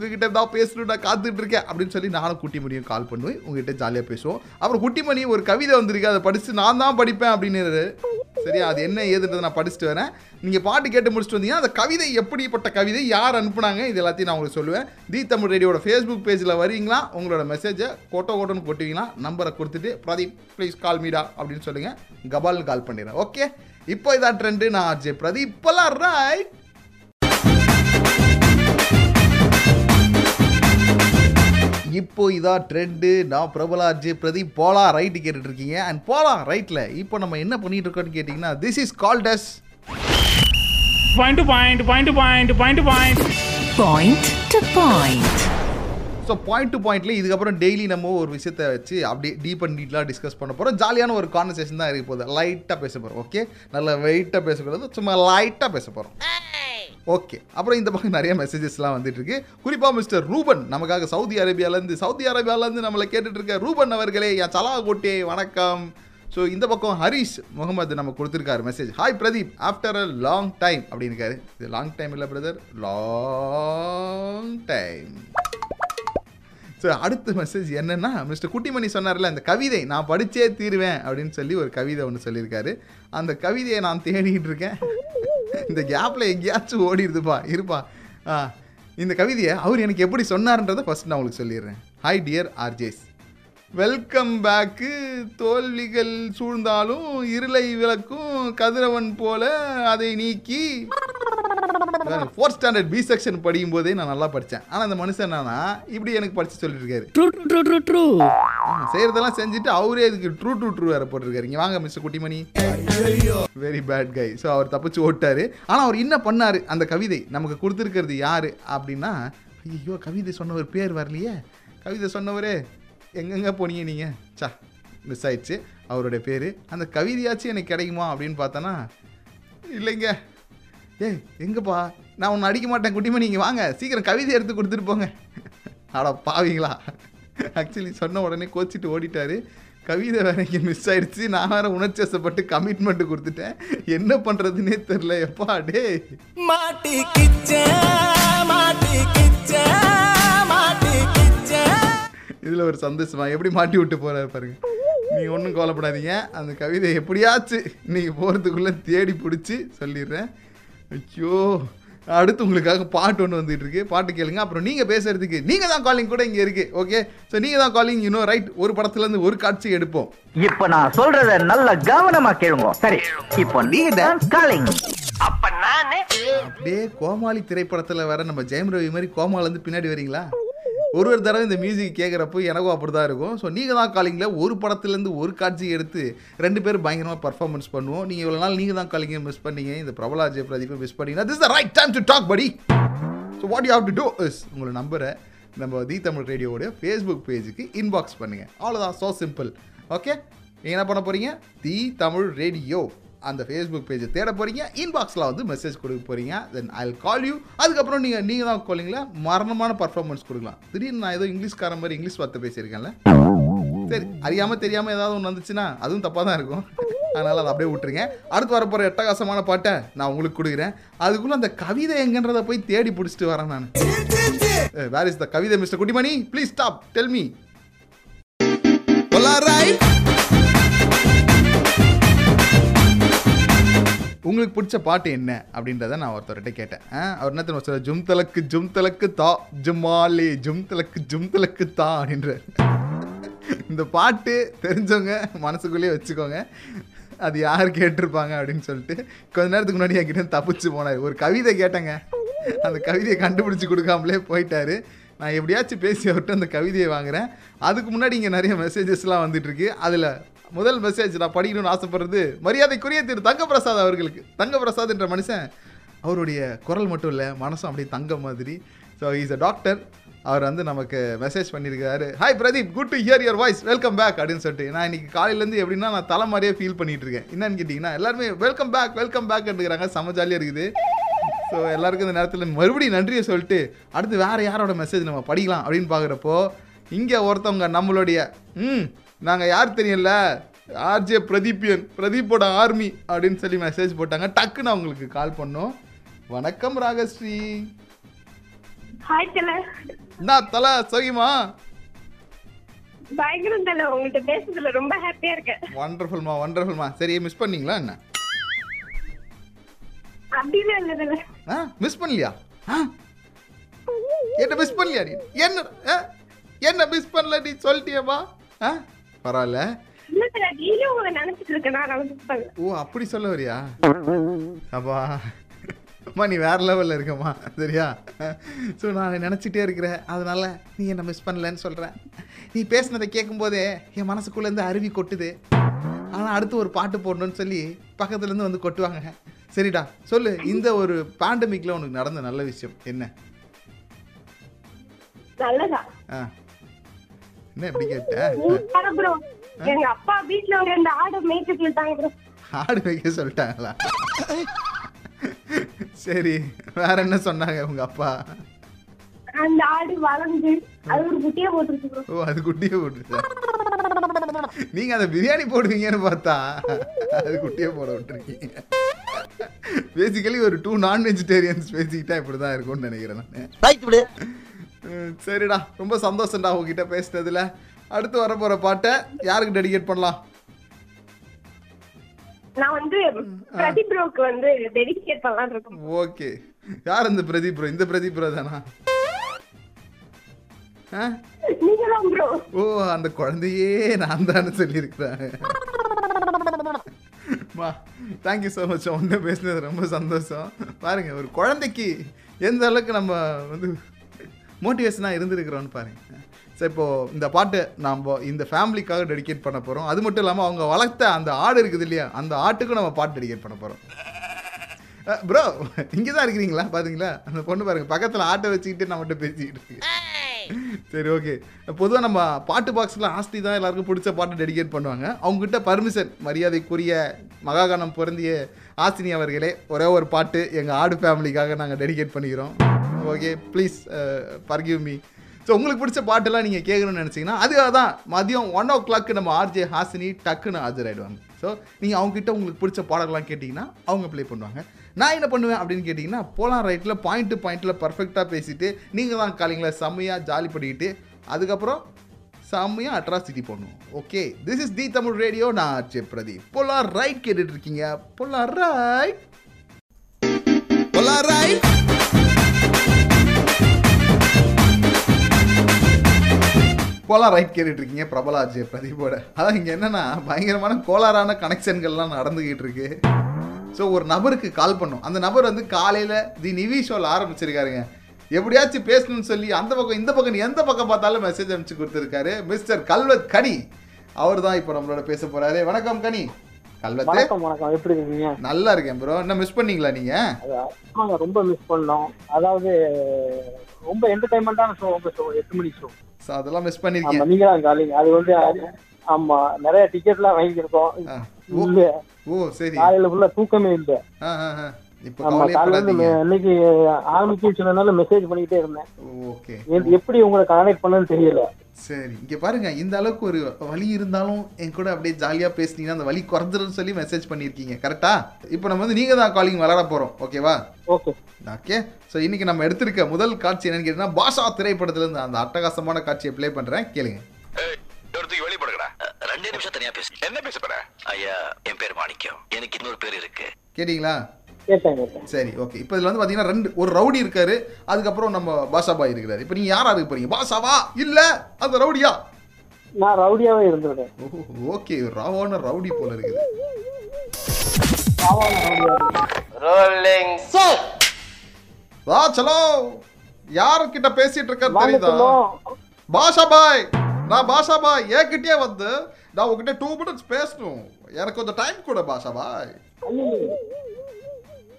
உங்ககிட்ட தான் பேசணும் நான் காத்துட்டு இருக்கேன் அப்படின்னு சொல்லி நானும் குட்டி மணியும் கால் பண்ணுவேன் உங்ககிட்ட ஜாலியாக பேசுவோம். அப்புறம் குட்டி மணி ஒரு கவிதை வந்திருக்கு. அதை படித்து நான் தான் படிப்பேன் அப்படின்னு சரியா? அது என்ன ஏதுன்றதை நான் படிச்சுட்டு வரேன். நீங்கள் பாட்டு கேட்டு முடிச்சுட்டு வந்தீங்கன்னா அந்த கவிதை எப்படிப்பட்ட கவிதை யார் அனுப்புனாங்க இது எல்லாத்தையும் நான் உங்களுக்கு சொல்லுவேன். தி தமிழ் ரேடியோட ஃபேஸ்புக் பேஜில் வரீங்களா உங்களோட மெசேஜை கொட்டோ கொட்டோன்னு கொட்டுவீங்களா நம்பரை கொடுத்துட்டு பிரதீப் ப்ளீஸ் கால் மீடா அப்படின்னு சொல்லுங்கள் கபால்னு கால் பண்ணிடுறேன். ஓகே இப்போ இதான் ட்ரெண்டு நான் ஆர்ஜே பிரதீப். இப்போல்லாம் ரைட் இப்போ இதான் ட்ரெண்டு நான் பிரபலாஜி பிரதீப் போலா ரைட்டு கேட்டுட்டு இருக்கீங்க அண்ட் போலா ரைட்டில் இப்போ நம்ம என்ன பண்ணிட்டு இருக்கோம்னு கேட்டிங்கன்னா this is called as Point to point, point to point, point to point. Point to point. So point to பாயிண்ட்ல இதுக்கப்புறம் டெய்லி நம்ம ஒரு விஷயத்தை வச்சு அப்படியே டீப் அண்ட் டீட்லாம் டிஸ்கஸ் பண்ண போகிறோம் ஜாலியான ஒரு கான்வர்சேஷன் தான் இருக்க போகுது. லைட்டாக பேச போகிறோம் ஓகே நல்ல வெயிட்டாக பேசக்கூடாது சும்மா லைட்டாக பேச போகிறோம் ஓகே அப்புறம் இந்த பக்கம் நிறைய மெசேஜஸ்லாம் வந்துட்டுருக்கு. குறிப்பாக மிஸ்டர் ரூபன் நமக்காக சவுதி அரேபியாலேருந்து சவுதி அரேபியாவிலேருந்து நம்மளை கேட்டுட்ருக்க ரூபன் அவர்களே என் சலா கோட்டே வணக்கம். ஸோ இந்த பக்கம் ஹரிஷ் முகமது நம்ம கொடுத்துருக்காரு message hi Pradeep after a long time அப்படின்னு இருக்காரு இது லாங் டைம் இல்லை பிரதர் லாங் டைம் ஸோ அடுத்த மெசேஜ் என்னென்னா மிஸ்டர் குட்டிமணி சொன்னார்ல அந்த கவிதை நான் படித்தே தீருவேன் அப்படின்னு சொல்லி ஒரு கவிதை ஒன்று சொல்லியிருக்காரு. அந்த கவிதையை நான் தேடிக்கிட்டு இருக்கேன் இந்த கேப்பில் எங்கேயாச்சும் ஓடிடுதுப்பா இருப்பா. ஆ இந்த கவிதையை அவர் எனக்கு எப்படி சொன்னார்ன்றதை ஃபர்ஸ்ட் நான் உங்களுக்கு சொல்லிடுறேன். Hi dear RJs welcome back தோல்விகள் சூழ்ந்தாலும் இருளை விளக்கும் கதிரவன் போல அதை நீக்கி. ஃபோர்த் ஸ்டாண்டர்ட் பி செக்ஷன் படிக்கும் போதே நான் நல்லா படித்தேன். ஆனால் அந்த மனுஷன் என்னன்னா இப்படி எனக்கு படித்து சொல்லிட்டு செய்யறதெல்லாம் செஞ்சுட்டு அவரே இதுக்கு ட்ரூ ட்ரூ ட்ரூ வேற போட்டிருக்காரு. இங்க வாங்க mister Kuttimani. Very bad guy so அவர் தப்பிச்சு ஓட்டாரு. ஆனால் அவர் என்ன பண்ணாரு? அந்த கவிதை நமக்கு கொடுத்துருக்கிறது யாரு? அப்படின்னா ஐயோ கவிதை சொன்னவர் பேர் வரலையே. கவிதை சொன்னவரே எங்கெங்கே போனீங்க நீங்கள் சா மிஸ் ஆயிடுச்சு. அவருடைய பேர் அந்த கவிதையாச்சும் எனக்கு கிடைக்குமா அப்படின்னு பார்த்தோன்னா இல்லைங்க. ஏய் எங்கப்பா? நான் ஒன்று அடிக்க மாட்டேன் குட்டிமணி. இங்கே வாங்க சீக்கிரம் கவிதை எடுத்து கொடுத்துட்டு போங்க. அட பாவீங்களா? ஆக்சுவலி சொன்ன உடனே கோச்சிட்டு ஓடிட்டாரு. கவிதை வேற இங்கே மிஸ் ஆயிடுச்சு. நான் வேற உணர்ச்சி வசப்பட்டு கமிட்மெண்ட் கொடுத்துட்டேன். என்ன பண்றதுன்னே தெரில எப்பா டே மாட்டி கிச்ச மாட்டி கிச்ச மாட்டி கிச்ச இதில் ஒரு சந்தோஷமா எப்படி மாட்டி விட்டு போறாரு பாருங்க. நீங்கள் ஒன்றும் கோலப்படாதீங்க அந்த கவிதை எப்படியாச்சு நீங்கள் போகிறதுக்குள்ளே தேடி பிடிச்சி சொல்லிடுறேன். ஐயோ. அடுத்து உங்களுக்காக பாட்டு ஒன்று வந்துட்டு இருக்கு. பாட்டு கேளுங்க. அப்புறம் நீங்கள் பேசுறதுக்கு நீங்கள் தான் காலிங் கூட இங்கே இருக்கு. ஓகே ஸோ நீங்கள் தான் காலிங் இன்னும் ரைட் ஒரு படத்துலேருந்து ஒரு காட்சி எடுப்போம். இப்ப நான் சொல்றத நல்ல கவனமா கேளுங்க. சரி இப்போ நீங்க காலிங் அப்ப நானே அப்படியே கோமாளி திரைப்படத்தில் வர நம்ம ஜெயம் ரவி மாதிரி கோமாலேருந்து பின்னாடி வரீங்களா? ஒரு ஒரு தடவை இந்த மியூசிக் கேட்குறப்போ எனக்கும் அப்படி தான் இருக்கும். ஸோ நீங்கள் தான் காலிங்கில் ஒரு படத்துலேருந்து ஒரு காட்சி எடுத்து ரெண்டு பேரும் பயங்கரமாக பர்ஃபார்மன்ஸ் பண்ணுவோம். நீங்கள் இவ்வளோ நாள் நீங்கள் தான் காலிங்க மிஸ் பண்ணீங்க. இந்த பிரபலா ஜெய பிரதீப்பை மிஸ் பண்ணீங்கன்னா this the right time to talk படி so what you have to do is உங்களை நம்பரை நம்ம தி தமிழ் ரேடியோடைய ஃபேஸ்புக் பேஜுக்கு இன்பாக்ஸ் பண்ணுங்கள் அவ்வளோதான் ஸோ சிம்பிள் ஓகே நீங்கள் என்ன பண்ண போகிறீங்க தி தமிழ் ரேடியோ. அந்த ஃபேஸ்புக் பேஜை தேட போகிறீங்க இன்பாக்ஸில் வந்து மெசேஜ் கொடுக்க போகிறீங்க தென் ஐ கால் யூ அதுக்கப்புறம் நீங்கள் நீங்கள் தான் காலிங்கில் மரணமான பர்ஃபார்மன்ஸ் கொடுக்கலாம். திடீர்னு நான் ஏதோ இங்கிலீஷ்கார மாதிரி இங்கிலீஷ் வார்த்தை பேசியிருக்கேன்ல. சரி அறியாமல் தெரியாமல் ஏதாவது ஒன்று வந்துச்சுன்னா அதுவும் தப்பாக தான் இருக்கும். அதனால் அதை அப்படியே விட்டுருங்க. அடுத்து வரப்போகிற எட்டகாசமான பாட்டை நான் உங்களுக்கு கொடுக்குறேன். அதுக்குள்ளே அந்த கவிதை எங்கன்றதை போய் தேடி பிடிச்சிட்டு வரேன் நான். வேர் இஸ் த கவிதை mister Kuttimani? Please stop tell me உங்களுக்கு பிடிச்ச பாட்டு என்ன? அப்படின்றத நான் ஒருத்தர்கிட்ட கேட்டேன். ஆ, அவர் என்ன தெரியுமா சொல்ற ஜும் தலக்கு ஜும் தலக்கு தா ஜுமாலி ஜும் தலக்கு ஜும் தலக்கு தா அப்படின்ற இந்த பாட்டு தெரிஞ்சவங்க மனசுக்குள்ளேயே வச்சுக்கோங்க. அது யார் கேட்டிருப்பாங்க அப்படின்னு சொல்லிட்டு கொஞ்ச நேரத்துக்கு முன்னாடி என்கிட்ட தப்பிச்சு போனார். ஒரு கவிதை கேட்டேங்க. அந்த கவிதையை கண்டுபிடிச்சி கொடுக்காமலே போயிட்டாரு. நான் எப்படியாச்சும் பேசி அவர்கிட்ட அந்த கவிதையை வாங்குறேன். அதுக்கு முன்னாடி இங்கே நிறைய மெசேஜஸ்லாம் வந்துட்டு இருக்கு. அதில் முதல் மெசேஜ் நான் படிக்கணும்னு ஆசைப்படுறது மரியாதைக்குரிய திரு தங்கப்பிரசாத் அவர்களுக்கு. தங்கப்பிரசாத் என்ற மனுஷன் அவருடைய குரல் மட்டும் இல்லை மனசும் அப்படியே தங்க மாதிரி. ஸோ இஸ் அ டாக்டர் அவர் வந்து நமக்கு மெசேஜ் பண்ணியிருக்காரு. Hi Pradeep good to hear your voice welcome back அப்படின்னு சொல்லிட்டு. நான் இன்றைக்கி காலையிலேருந்து எப்படின்னா நான் தலை மாதிரியே ஃபீல் பண்ணிகிட்டு இருக்கேன். என்னன்னு கேட்டிங்கன்னா எல்லாருமே வெல்கம் பேக் வெல்கம் பேக் இருக்கிறாங்க செம ஜாலியாக இருக்குது. ஸோ எல்லாருக்கும் இந்த நேரத்தில் மறுபடியும் நன்றியை சொல்லிட்டு அடுத்து வேறு யாரோட மெசேஜ் நம்ம படிக்கலாம் அப்படின்னு பார்க்குறப்போ இங்கே ஒருத்தவங்க நம்மளுடைய ம் நாங்கள் யார் தெரியல ஆர்ஜே பிரதீப்பியன் பிரதீப்போட ஆர்மி அப்படின்னு சொல்லி மெசேஜ் போட்டாங்க. டக்குன்னு அவங்களுக்கு கால் பண்ணோம். வணக்கம் ராகஸ்ரீ. ஹாய் தல என்ன தலை சௌகியமா? பயங்கரம் தல. உங்கள்கிட்ட பேசுறதுல ரொம்ப ஹாப்பியா இருக்கேன். வண்டர்ஃபுல்மா வண்டர்ஃபுல்மா சரி மிஸ் பண்ணீங்களா என்ன? அப்படின்னு இல்ல தல. ஆ மிஸ் பண்ணலையா? என்ன மிஸ் பண்ணலையா நீ? என்ன? என்ன மிஸ் பண்ணல நீ? சொல்லிட்டியம்மா. ஆ? பரவாயில்ல. ஓ அப்படி சொல்ல வரியா? அப்பா. அம்மா நீ வேற லெவலில் இருக்கம்மா சரியா? ஸோ நான் நினச்சிட்டே இருக்கிறேன். அதனால நீ என்ன மிஸ் பண்ணலன்னு சொல்கிறேன் நீ பேசுனதை கேட்கும்போதே என் மனசுக்குள்ளேருந்து அருவி கொட்டுது. ஆனால் அடுத்து ஒரு பாட்டு போடணும்னு சொல்லி பக்கத்துலேருந்து வந்து கொட்டுவாங்க. சரிடா சொல்லு. இந்த ஒரு பேண்டமிக்கில் உனக்கு நடந்த நல்ல விஷயம் என்ன? நல்லதா? ஆ. என்ன இப்படி கேட்ட? ப்ரோ எங்க அப்பா வீட்ல ஒரு ரெண்டு ஆடு இருக்காங்க ப்ரோ ஆடு வைக்க சொல்லிட்டாங்களா? சரி வேற என்ன சொன்னாங்க உங்க அப்பா? அந்த ஆடு வளர்ந்து அது ஒரு குட்டியா போட்டுருக்கு ப்ரோ ஓ அது குட்டியை போட்டுருச்சா? நீங்க அந்த பிரியாணி போடுவீங்கன்னு பார்த்தா அது குட்டியை போட விட்டுருக்கீங்க. பேசிக்கலி ஒரு டூ நான் வெஜிடேரியன்ஸ் பேசிக்கிட்டா இப்படி தான் இருக்கும்னு நினைக்கிறேன் நான். சரிடா. ரொம்ப சந்தோஷம்டா உங்ககிட்ட பேசினதுல. அடுத்து வர போற பாட்டை யாருக்கு டெடிகேட் பண்ணலாம்? நான் வந்து பிரதீப் ப்ரோக்கு வந்து டெடிகேட் பண்ணலாம்னு இருக்கேன். ஓகே. யார் இந்த பிரதீப் ப்ரோ இந்த பிரதீப் ப்ரோ தானா? ஓ அந்த குழந்தையே நான் தானே சொல்லியிருக்கிறேன். மா தேங்க்யூ ஸோ மச் உன்ன பேசுனது ரொம்ப சந்தோஷம். பாருங்க ஒரு குழந்தைக்கு எந்த அளவுக்கு நம்ம வந்து மோட்டிவேஷனாக இருந்திருக்கிறோன்னு பாருங்க. ஸோ இப்போது இந்த பாட்டு நாம் இந்த ஃபேமிலிக்காக டெடிகேட் பண்ண போகிறோம் அது மட்டும் இல்லாமல் அவங்க வளர்த்த அந்த ஆடு இருக்குது இல்லையா? அந்த ஆட்டுக்கும் நம்ம பாட்டு டெடிகேட் பண்ண போகிறோம் ப்ரோ இங்கே தான் இருக்கிறீங்களா? பார்த்தீங்களா அந்த பொண்ணு பாருங்க பக்கத்தில் ஆட்டை வச்சுக்கிட்டு நம்மகிட்ட பேசிக்கிட்டு இருக்கு. சரி ஓகே பொதுவாக நம்ம பாட்டு பாக்ஸில் ஆஸ்தி தான் எல்லாருக்கும் பிடிச்ச பாட்டு டெடிகேட் பண்ணுவாங்க. அவங்ககிட்ட பர்மிஷன் மரியாதைக்குரிய மகாகானம் பொருந்திய ஆசினி அவர்களே ஒரே ஒரு பாட்டு எங்கள் ஆடு ஃபேமிலிக்காக நாங்கள் டெடிகேட் பண்ணிக்கிறோம். Okay please forgive me so உங்களுக்கு பிடிச்ச பாட்டெல்லாம் நீங்கள் கேட்கணும்னு நினச்சிங்கன்னா அதுக்காக தான் மதியம் ஒன் ஓ கிளாக்கு நம்ம ஆர்ஜே ஹாசினி டக்குன்னு ஆஜராயிடுவாங்க. ஸோ நீங்கள் அவங்ககிட்ட உங்களுக்கு பிடிச்ச பாடலாம் கேட்டிங்கன்னா அவங்க ப்ளே பண்ணுவாங்க. நான் என்ன பண்ணுவேன் அப்படின்னு கேட்டிங்கன்னா போலாம் ரைட்டில் பாயிண்ட் டு பாயிண்ட்டில் பர்ஃபெக்டாக பேசிட்டு நீங்கள் தான் காலிங்களா செம்மையாக ஜாலி பண்ணிக்கிட்டு அதுக்கப்புறம் செம்மையாக அட்ராசிட்டி பண்ணுவோம். Okay this is the Tamil radio நான் ஆர்ஜே பிரதீப் போலாம் ரைட் கேட்டுட்ருக்கீங்க போலாம் ரைட் போலாம் ரைட் கோலார் ரைட் கேட்டுட்டு இருக்கீங்க பிரபலா அஜய் பிரதீபோட அதான் இங்கே என்னன்னா பயங்கரமான கோளாறான கனெக்ஷன்கள்லாம் நடந்துகிட்டு இருக்கு. ஸோ ஒரு நபருக்கு கால் பண்ணோம். அந்த நபர் வந்து காலையில் தி நிவி ஷோவில் ஆரம்பிச்சிருக்காருங்க. எப்படியாச்சும் பேசணும்னு சொல்லி அந்த பக்கம் இந்த பக்கம் நீ எந்த பக்கம் பார்த்தாலும் மெசேஜ் அனுப்பிச்சு கொடுத்துருக்காரு மிஸ்டர் கல்வத் கனி. அவர் தான் இப்போ நம்மளோட பேச போகிறாரு வணக்கம் கனி. கல்வத்து வணக்கம் வணக்கம். எப்படி இருக்கீங்க? நல்லா இருக்கேன் ப்ரோ என்ன மிஸ் பண்ணீங்களா நீங்க? ஆமாங்க ரொம்ப மிஸ் பண்ணோம். அதாவது ரொம்ப என்டர்டைன்மெண்டான ஷோ உங்க ஷோ எட்டு மணி ஷோ ஸோ அதெல்லாம் மிஸ் பண்ணிருக்கீங்க. நீங்க தான் காலிங்க அது வந்து ஆமா நிறைய டிக்கெட்லாம் வாங்கியிருக்கோம். ஓ. சரி. காலையில ஃபுல்லா தூக்கமே இல்ல. இப்போ மெசேஜ் பண்ணிக்கிட்டே இருந்தேன். ஓகே. எ- எப்படி உங்களை கனெக்ட் தெரியல. சரி இங்க பாருங்க இந்த அளவுக்கு ஒரு வலி இருந்தாலும் என் கூட அப்படியே ஜாலியா பேசுனீங்கன்னா அந்த வலி குறைஞ்சிரும்னு சொல்லி மெசேஜ் பண்ணியிருக்கீங்க கரெக்டா இப்போ நம்ம வந்து நீங்க தான் காலிங் விளாட போறோம் ஓகேவா ஓகே ஓகே ஸோ இன்னைக்கு நம்ம எடுத்திருக்க முதல் காட்சி என்னன்னு கேட்டீங்கன்னா பாஷா திரைப்படத்துல இருந்து அந்த அட்டகாசமான காட்சியை ப்ளே பண்றேன் கேளுங்க. ரெண்டு நிமிஷம் தனியா பேசு. என்ன பேச ஐயா என் பேர் மாணிக்கம். எனக்கு இன்னொரு பேர் இருக்கு. கேட்டிங்களா? சரி ஓகே இப்போ இதில் வந்து பார்த்தீங்கன்னா ரெண்டு ஒரு ரவுடி இருக்காரு அதுக்கப்புறம் நம்ம பாஷா பாய் இருக்கிறாரு. இப்போ நீங்கள் யாரா இருக்க போறீங்க? பாஷாவா? இல்லை அது ரவுடியா? நான் ரவுடியாவே இருந்துவிட்டேன் ஓகே ராவான ரவுடி போல இருக்குது. வா சலோ யார்கிட்ட பேசிட்டு இருக்க தெரியுதா? பாஷா பாய். நான் பாஷா பாய். என்கிட்டயே வந்து நான் உங்ககிட்ட டூ மினிட்ஸ் பேசணும். எனக்கு கொஞ்சம் டைம் கூட பாஷா பாய்.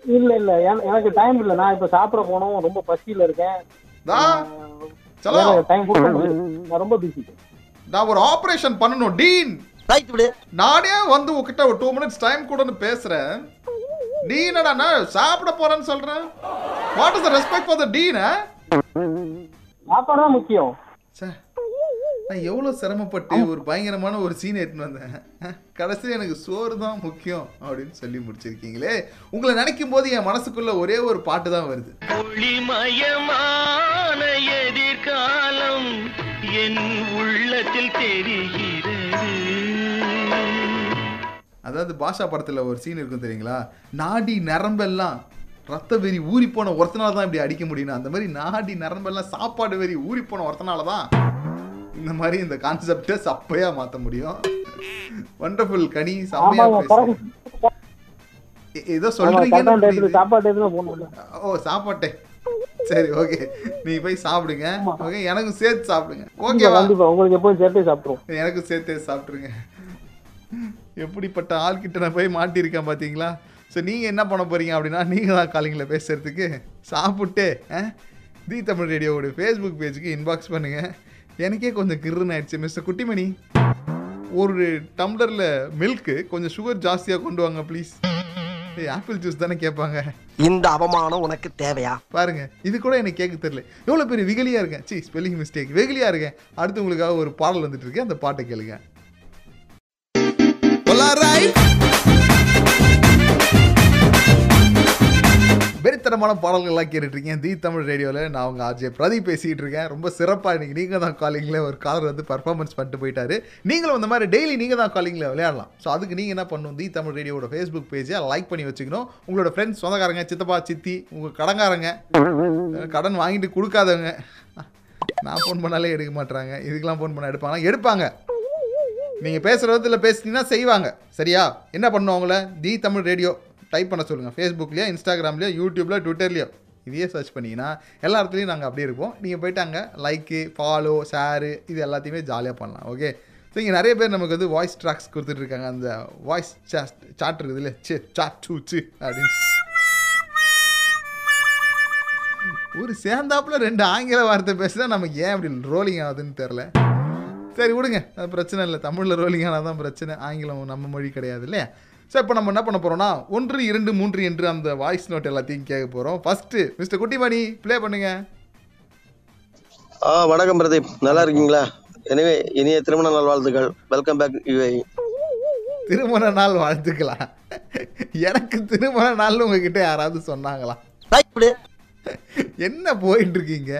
இல்ல இல்ல. என- எனக்கு டைம் இல்ல. நான் இப்ப சாப்பிட போனோம். ரொம்ப பசியில இருக்கேன். டைம் நான் ரொம்ப பிஸி நான் ஒரு ஆபரேஷன் பண்ணணும். டீன். ரைட் விடு. நானே வந்து உங்ககிட்ட ஒரு டூ மினிட்ஸ் டைம் கூடன்னு பேசுறேன். நீ என்னடா சாப்பிட போறேன்னு சொல்றேன் what is the respect for the teen சாப்பாடு தான் முக்கியம். சே. நான் எவ்வளோ சிரமப்பட்டு ஒரு பயங்கரமான ஒரு சீன் எடுத்துன்னு வந்தேன். கடைசியில் எனக்கு சோறு தான் முக்கியம் அப்படின்னு சொல்லி முடிச்சிருக்கீங்களே. உங்களை நினைக்கும் போது என் மனசுக்குள்ள ஒரே ஒரு பாட்டு தான் வருது. ஒளிமயமான எதிர்காலம் என் உள்ளத்தில் தெரிகிறது. அதாவது பாஷா படத்தில் ஒரு சீன் இருக்கும் தெரியுங்களா? நாடி நரம்பெல்லாம் ரத்த வெறி ஊறி போன ஒருத்தனால தான் இப்படி அடிக்க முடியும் அந்த மாதிரி நாடி நரம்பெல்லாம் சாப்பாடு வெறி ஊறி போன ஒருத்தனால தான் இந்த மாதிரி இந்த கான்செப்டை சப்பையா மாற்ற முடியும். வண்டர்ஃபுல் கனி. ஏ- ஏதோ சொல்றீங்க ஓ சாப்பாட்டே. சரி ஓகே. நீ போய் சாப்பிடுங்க. ஓகே எனக்கும் சேர்த்து சாப்பிடுங்க. ஓகேவா? உங்களுக்கு எப்போதும் சேர்த்தே சாப்பிடுவோம் எனக்கும் சேர்த்தே சாப்பிட்ருங்க எப்படிப்பட்ட ஆள்கிட்ட நான் போய் மாட்டியிருக்கேன் பார்த்தீங்களா? ஸோ நீங்கள் என்ன பண்ண போறீங்க அப்படின்னா நீங்கள் தான் காலிங்கில் பேசுறதுக்கு. சாப்பிட்டு தி தமிழ் ரேடியோவோட ஃபேஸ்புக் பேஜுக்கு இன்பாக்ஸ் பண்ணுங்க. எனக்கே கொஞ்சம் கிருன்னு ஆயிடுச்சு மிஸ்டர் குட்டிமணி. ஒரு டம்ளரில் மில்க்கு கொஞ்சம் சுகர் ஜாஸ்தியாக கொண்டு வாங்க ப்ளீஸ் ஆப்பிள் ஜூஸ் தானே கேட்பாங்க. இந்த அவமானம் உனக்கு தேவையா? பாருங்க இது கூட எனக்கு கேட்க தெரியல. எவ்வளோ பெரிய விகலியா இருக்கேன். சி ஸ்பெல்லிங் மிஸ்டேக் வெகுலியா இருக்கேன். அடுத்து உங்களுக்காக ஒரு பாடல் வந்துட்டு இருக்கு. அந்த பாட்டை கேளுங்க. வெறித்தனமான பாடல்கள்லாம் கேட்டுட்டு தி தமிழ் ரேடியோவில் நான் உங்கள் ஆர்ஜே பிரதீப் பேசிகிட்டு இருக்கேன் ரொம்ப சிறப்பாக இன்றைக்கி நீங்கள் தான் காலிங்கில் ஒரு காலர் வந்து பர்ஃபார்மன்ஸ் பண்ணிட்டு போயிட்டாரு. நீங்களும் இந்த மாதிரி டெய்லி நீங்கள் தான் காலிங்கில் விளையாடலாம். ஸோ அதுக்கு நீங்கள் என்ன பண்ணணும்? தி தமிழ் ரேடியோட ஃபேஸ்புக் பேஜை லைக் பண்ணி வச்சுக்கணும். உங்களோட ஃப்ரெண்ட்ஸ் சொந்தக்காரங்க சித்தப்பா சித்தி உங்கள் கடங்காரங்க கடன் வாங்கிட்டு கொடுக்காதவங்க. நான் ஃபோன் பண்ணாலே எடுக்க மாட்டாங்க இதுக்கெல்லாம் ஃபோன் பண்ண எடுப்பாங்க. எடுப்பாங்க. நீங்கள் பேசுகிற விதத்தில் பேசுனீங்கன்னா செய்வாங்க. சரியா? என்ன பண்ணணும் அவங்கள? தி தமிழ் ரேடியோ டைப் பண்ண சொல்லுங்கள் ஃபேஸ்புக்லேயோ இன்ஸ்டாகிராம்லேயோ யூடியூப்லையோ ட்விட்டர்லேயோ இதையே சர்ச் பண்ணிங்கன்னா எல்லா இடத்துலையும் நாங்கள் அப்படியே இருப்போம். நீங்கள் போயிட்டு அங்கே லைக்கு ஃபாலோ ஷேரு இது எல்லாத்தையுமே ஜாலியாக பண்ணலாம். ஓகே ஸோ இங்கே நிறைய பேர் நமக்கு வந்து வாய்ஸ் ட்ராக்ஸ் கொடுத்துட்டு இருக்காங்க. அந்த வாய்ஸ் சாட் சாட் இருக்குது இல்லை சே சாட் டூ சி அப்படின்னு. ஒரு சேர்ந்தாப்புல ரெண்டு ஆங்கில வார்த்தை பேசினா நமக்கு ஏன் அப்படி ரோலிங் ஆகுதுன்னு தெரில சரி விடுங்க. அது பிரச்சனை இல்லை. தமிழில் ரோலிங் ஆனால் தான் பிரச்சனை. ஆங்கிலம் நம்ம மொழி கிடையாது இல்லையா? ஸோ இப்போ நம்ம என்ன பண்ண போகிறோம்னா ஒன்று இரண்டு மூன்று என்று அந்த வாய்ஸ் நோட் எல்லாத்தையும் கேட்க போகிறோம் ஃபஸ்ட்டு மிஸ்டர் குட்டிமணி ப்ளே பண்ணுங்க. ஆ வணக்கம் பிரதீப். நல்லா இருக்கீங்களா? எனவே இனிய திருமண நாள் வாழ்த்துக்கள். வெல்கம் பேக் யூஐ திருமண நாள் வாழ்த்துக்களா? எனக்கு திருமண நாள்னு உங்ககிட்ட யாராவது சொன்னாங்களா? என்ன போயிட்டு இருக்கீங்க?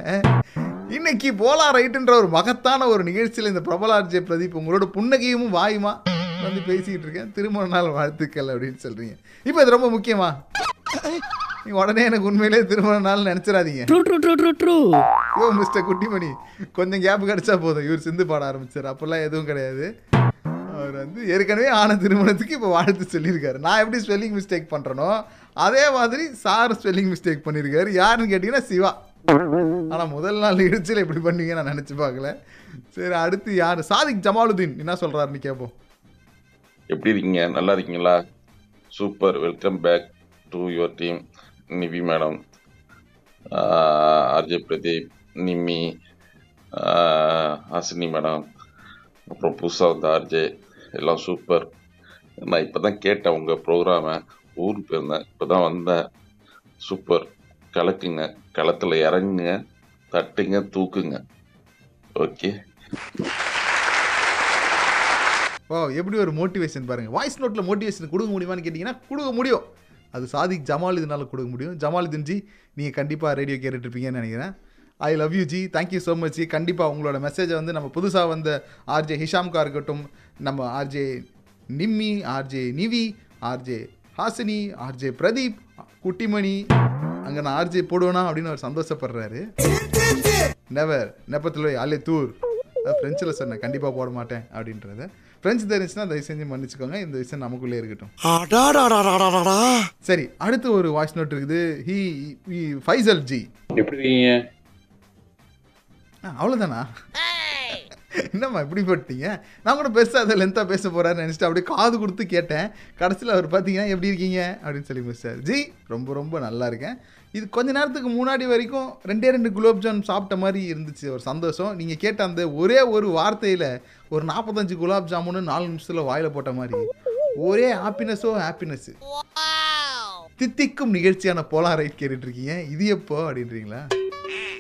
இன்னைக்கு போலா ரைட்டுன்ற ஒரு மகத்தான ஒரு நிகழ்ச்சியில் இந்த பிரபலார்ஜே பிரதீப் உங்களோட புன்னகையும் வாயுமா? வந்து பேசிக்கிட்டு இருக்கேன் திருமண நாள் வாழ்த்துக்கள் அப்படின்னு சொல்றீங்க. இப்போ இது ரொம்ப முக்கியமா? நீ உடனே எனக்கு உண்மையிலே திருமண நாள் நினைச்சிடாதீங்க. True true true true true. Yo mister Kuttimani கொஞ்சம் கேப் கிடைச்சா போதும். இவர் சிந்து பாட ஆரம்பிச்சார். அப்போல்லாம் எதுவும் கிடையாது. அவர் வந்து ஏற்கனவே ஆன திருமணத்துக்கு இப்போ வாழ்த்து சொல்லியிருக்காரு. நான் எப்படி ஸ்பெல்லிங் மிஸ்டேக் பண்ணுறனோ அதே மாதிரி சார் ஸ்பெல்லிங் மிஸ்டேக் பண்ணியிருக்காரு. யாருன்னு கேட்டிங்கன்னா சிவா. ஆனால் முதல் நாள் இடிச்சில் இப்படி பண்ணீங்க நான் நினச்சி பார்க்கல. சரி அடுத்து யார்? சாதிக் ஜமாலுதீன். என்ன சொல்கிறாருன்னு கேட்போம் எப்படி இருக்கீங்க? நல்லா இருக்கீங்களா? Super welcome back to your team Nivi madam RJ Pradeep Nimmi Hasini madam அப்புறம் புதுசாக வந்த ஆர்ஜே எல்லாம் சூப்பர் நான் இப்போ தான் கேட்டேன் உங்கள் ப்ரோக்ராமை ஊருக்கு போயிருந்தேன். இப்போ தான் வந்தேன். சூப்பர் கலக்குங்க. களத்தில் இறங்குங்க. தட்டுங்க தூக்குங்க. ஓகே ஓ எப்படி ஒரு மோட்டிவேஷன் பாருங்கள் வாய்ஸ் நோட்டில் மோட்டிவேஷன் கொடுக்க முடியுமான்னு கேட்டிங்கன்னா கொடுக்க முடியும். அது சாதிக் ஜமாலுதீனால கொடுக்க முடியும். ஜமாலுதீன் ஜி நீங்கள் கண்டிப்பாக ரேடியோ கேட்டுட்ருப்பீங்கன்னு நினைக்கிறேன். I love you ji thank you so much ji கண்டிப்பாக உங்களோட மெசேஜை வந்து நம்ம புதுசாக வந்த ஆர்ஜே ஹிஷாம்கா இருக்கட்டும் நம்ம RJ Nimmi RJ Nivi RJ Hasini RJ Pradeep Kuttimani அங்கே நான் ஆர்ஜே போடுவேனா அப்படின்னு அவர் சந்தோஷப்படுறாரு. நெவர் நெப்பத்தில் அலே தூர் ஃப்ரெஞ்சில் சொன்னேன் கண்டிப்பாக போட மாட்டேன் அப்படின்றத. ஃப்ரெஞ்சு தெரிஞ்சுன்னா தயவு செஞ்சு மன்னிச்சுக்கோங்க இந்த விஷயம் நமக்குள்ளே இருக்கட்டும். சரி அடுத்து ஒரு வாய்ஸ் நோட் இருக்குது. ஹி ஃபைசல் ஜி எப்படி அவ்வளவுதானா? என்னம்மா இப்படி போட்டீங்க? நான் கூட பெருசாக அதை லென்த்தாக பேச போகிறாருன்னு நினச்சிட்டு அப்படியே காது கொடுத்து கேட்டேன். கடைசியில் அவர் பார்த்தீங்கன்னா எப்படி இருக்கீங்க? அப்படின்னு சொல்லி முடிச்சார். ஜி ரொம்ப ரொம்ப நல்லா இருக்கேன். இது கொஞ்ச நேரத்துக்கு முன்னாடி வரைக்கும் ரெண்டே ரெண்டு குலோப்ஜாம் சாப்பிட்ட மாதிரி இருந்துச்சு. ஒரு சந்தோஷம். நீங்கள் கேட்ட அந்த ஒரே ஒரு வார்த்தையில் ஒரு நாற்பத்தஞ்சு குலாப் ஜாமுன்னு நாலு நிமிஷத்தில் வாயில் போட்ட மாதிரி. ஒரே ஹாப்பினஸோ ஹாப்பினஸ்ஸு தித்திக்கும் நிகழ்ச்சியான போலாம் ரைட் கேட்டுட்ருக்கீங்க. இது எப்போ அப்படின்றீங்களா?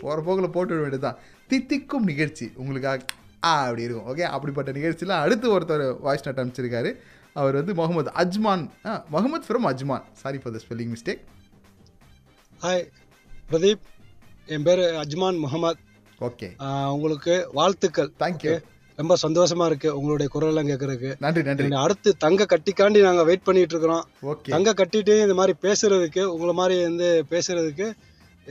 போகிற போக்கில் போட்டு விட வேண்டியதுதான். தித்திக்கும் நிகழ்ச்சி. உங்களுக்காக ஆ அப்படி இருக்கும். ஓகே அப்படிப்பட்ட நிகழ்ச்சியில் அடுத்து ஒருத்தர் வாய்ஸ் நோட் அனுப்பிச்சிருக்காரு. அவர் வந்து Mohammed Ajman ah Mohammed from Ajman. Sorry for the spelling mistake hi Pradeep. என் பேர் அஜ்மான் முகமது. ஓகே உங்களுக்கு வாழ்த்துக்கள். தேங்க்யூ ரொம்ப சந்தோஷமா இருக்கு உங்களுடைய குரல்லாம் கேட்கறதுக்கு. நன்றி நன்றி. அடுத்து தங்க கட்டிக்காண்டி நாங்க வெயிட் பண்ணிட்டு இருக்கிறோம். ஓகே தங்க கட்டிட்டு இந்த மாதிரி பேசுறதுக்கு உங்களை மாதிரி வந்து பேசுறதுக்கு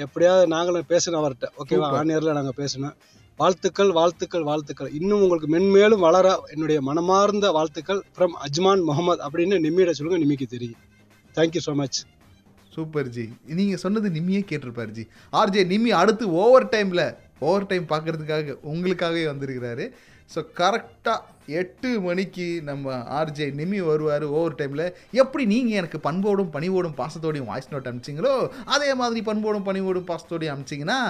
எப்படியாவது நாங்களும் பேசணும் அவர்கிட்ட. ஓகேவா Super. ஆனியர்ல நாங்க பேசணும். வாழ்த்துக்கள் வாழ்த்துக்கள் வாழ்த்துக்கள். இன்னும் உங்களுக்கு மென்மேலும் வளர என்னுடைய மனமார்ந்த வாழ்த்துக்கள் ஃப்ரம் அஜ்மான் முகமது அப்படின்னு நிம்மியிட சொல்லுங்க நிம்மிக்கு தெரியும். Thank you so much super ji நீங்கள் சொன்னது நிம்மியே கேட்டிருப்பார் ஜி ஆர்ஜே நிம்மி அடுத்து ஓவர் டைமில் ஓவர் டைம் பார்க்கறதுக்காக உங்களுக்காகவே வந்திருக்கிறாரு. ஸோ கரெக்டாக எட்டு மணிக்கு நம்ம ஆர்ஜே நிம்மி வருவார் ஓவர் டைமில் எப்படி நீங்கள் எனக்கு பண்போடும் பணிவோடும் பாசத்தோடையும் வாய்ஸ் நோட் அனுப்பிச்சிங்களோ அதே மாதிரி பண்போடும் பணிவோடும் பாசத்தோடையும் அனுப்பிச்சிங்கன்னா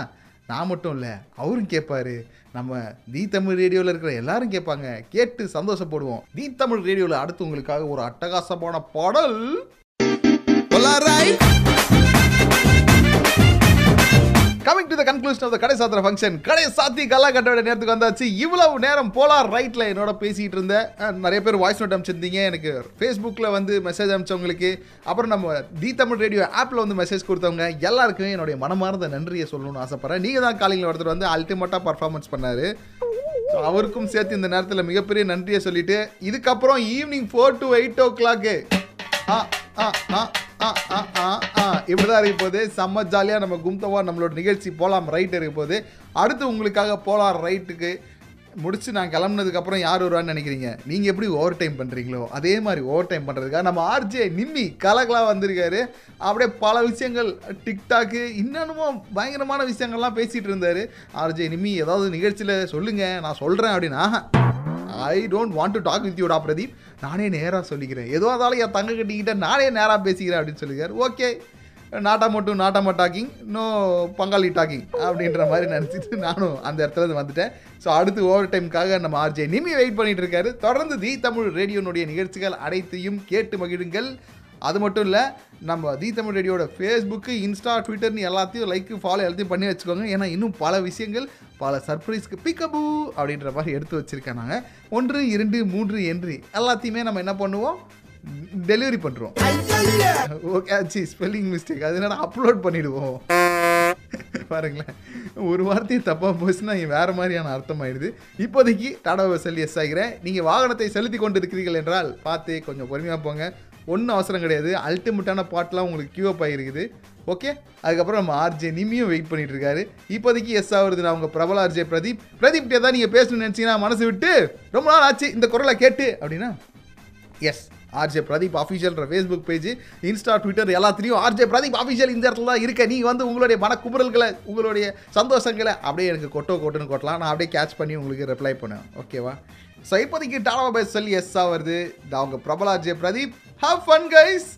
நான் மட்டும் இல்லை அவரும் கேட்பாரு நம்ம தி தமிழ் ரேடியோவில் இருக்கிற எல்லாரும் கேட்பாங்க கேட்டு சந்தோஷப்படுவோம். தி தமிழ் ரேடியோவில் அடுத்து உங்களுக்காக ஒரு அட்டகாசமான பாடல். Coming to the conclusion of the கடை சாத்திர ஃபங்க்ஷன் கடை சாத்தி கல்லா கட்டோட நேரத்துக்கு வந்தாச்சு. இவ்வளவு நேரம் போலார் ரைட்டில் என்னோட பேசிகிட்டு இருந்தேன். நிறைய பேர் வாய்ஸ் நோட் அனுப்பிச்சிருந்தீங்க. எனக்கு ஃபேஸ்புக்கில் வந்து மெசேஜ் அனுப்பிச்சவங்களுக்கு அப்புறம் நம்ம தி தமிழ் ரேடியோ ஆப்பில் வந்து மெசேஜ் கொடுத்தவங்க எல்லாருக்குமே என்னுடைய மனமார்ந்த நன்றியை சொல்லணும்னு ஆசைப்பட்றேன். நீங்கள் தான் காலையில் ஒருத்தர் வந்து அல்டிமேட்டாக பர்ஃபார்மன்ஸ் பண்ணார். ஸோ அவருக்கும் சேர்த்து இந்த நேரத்தில் மிகப்பெரிய நன்றியை சொல்லிட்டு இதுக்கப்புறம் evening four to eight o'clock ஆ ஆ ஆ. ஆ ஆ ஆ ஆ. இப்படிதான் இருக்க போகுது. செம்ம ஜாலியாக நம்ம கும்தவா நம்மளோட நிகழ்ச்சி போலாம். ரைட் இருக்க போகுது. அடுத்து உங்களுக்காக போலாம். ரைட்டுக்கு முடிச்சு நான் கிளம்புனதுக்கப்புறம் யார் வருவான்னு நினைக்கிறீங்க? நீங்கள் எப்படி ஓவர் டைம் பண்ணுறீங்களோ அதே மாதிரி ஓவர் டைம் பண்ணுறதுக்காக நம்ம ஆர்ஜே நிம்மி கலகலாக வந்திருக்காரு. அப்படியே பல விஷயங்கள் டிக்டாக்கு இன்னமும் பயங்கரமான விஷயங்கள்லாம் பேசிகிட்டு இருந்தார். ஆர்ஜே நிம்மி ஏதாவது நிகழ்ச்சியில் சொல்லுங்கள் நான் சொல்கிறேன் அப்படின்னா I don't want to talk with யூடா Pradeep. நானே நேராக சொல்லிக்கிறேன். ஏதோ இருந்தாலும் என் தங்க கட்டிக்கிட்ட நானே நேராக பேசிக்கிறேன் அப்படின்னு சொல்லிக்கிறார். ஓகே நாட்டா மட்டும் நாட்டாம டாக்கிங் நோ பங்காளி டாக்கிங் அப்படின்ற மாதிரி நினச்சிட்டு நானும் அந்த இடத்துல வந்துட்டேன். ஸோ அடுத்து ஓவர் டைமுக்காக நம்ம ஆர்ஜே நிமி வெயிட் பண்ணிட்டு இருக்காரு. தொடர்ந்து தி தமிழ் ரேடியோனுடைய நிகழ்ச்சிகள் அனைத்தையும் கேட்டு மகிழுங்கள். அது மட்டும் இல்லை நம்ம தி தமிழ் ரேடியோட ஃபேஸ்புக்கு இன்ஸ்டா ட்விட்டர்னு எல்லாத்தையும் லைக் ஃபாலோ எல்லாத்தையும் பண்ணி வச்சுக்கோங்க. ஏன்னா இன்னும் பல விஷயங்கள் பல சர்ப்ரைஸ்க்கு பிக்கபு அப்படின்ற மாதிரி எடுத்து வச்சுருக்கேன் நாங்கள் ஒன்று இரண்டு மூன்று என்று எல்லாத்தையுமே நம்ம என்ன பண்ணுவோம்? டெலிவரி பண்ணுறோம் ஓகே ஆச்சு ஸ்பெல்லிங் மிஸ்டேக் அதனால அப்லோட் பண்ணிவிடுவோம் பாருங்களேன். ஒரு வார்த்தையும் தப்பாக போச்சுன்னா வேறு வேற மாதிரியான அர்த்தம் ஆயிடுது இப்போதைக்கு டாடாவை செல்லி எஸ் ஆகிறேன். நீங்கள் வாகனத்தை செலுத்தி கொண்டு இருக்கிறீர்கள் என்றால் பார்த்து கொஞ்சம் பொறுமையாக போங்க. ஒன்றும் அவசரம் கிடையாது. அல்டிமேட்டான பாட்டெலாம் உங்களுக்கு கியூ அப் ஆகிருக்குது. ஓகே அதுக்கப்புறம் நம்ம ஆர்ஜே நிமியும் வெயிட் பண்ணிட்டு இருக்காரு இப்போதைக்கு எஸ் ஆகுறது நான் உங்கள் பிரபல ஆர்ஜே பிரதீப். பிரதீப் ஏதாவது நீங்கள் பேசணும்னு நினச்சிங்கன்னா மனசு விட்டு ரொம்ப நாள் ஆச்சு இந்த குரலை கேட்டு அப்படின்னா எஸ் ஆர்ஜே பிரதீப் அஃபிஷியல்ன்ற ஃபேஸ்புக் பேஜ் இன்ஸ்டா ட்விட்டர் எல்லாத்துலேயும் ஆர்ஜே பிரதீப் அஃபிஷியல் இந்த இடத்துல தான் இருக்க. நீ வந்து உங்களுடைய மன குமுறல்களை உங்களுடைய சந்தோஷங்களை அப்படியே எனக்கு கொட்டோ கொட்டுன்னு கொட்டலாம். நான் அப்படியே கேட்ச் பண்ணி உங்களுக்கு ரிப்ளை பண்ணேன் ஓகேவா ஸோ இப்போதைக்கு டாலா சொல்லி எஸ்ஸாக வருது. அவங்க பிரபல RJ Pradeep have fun guys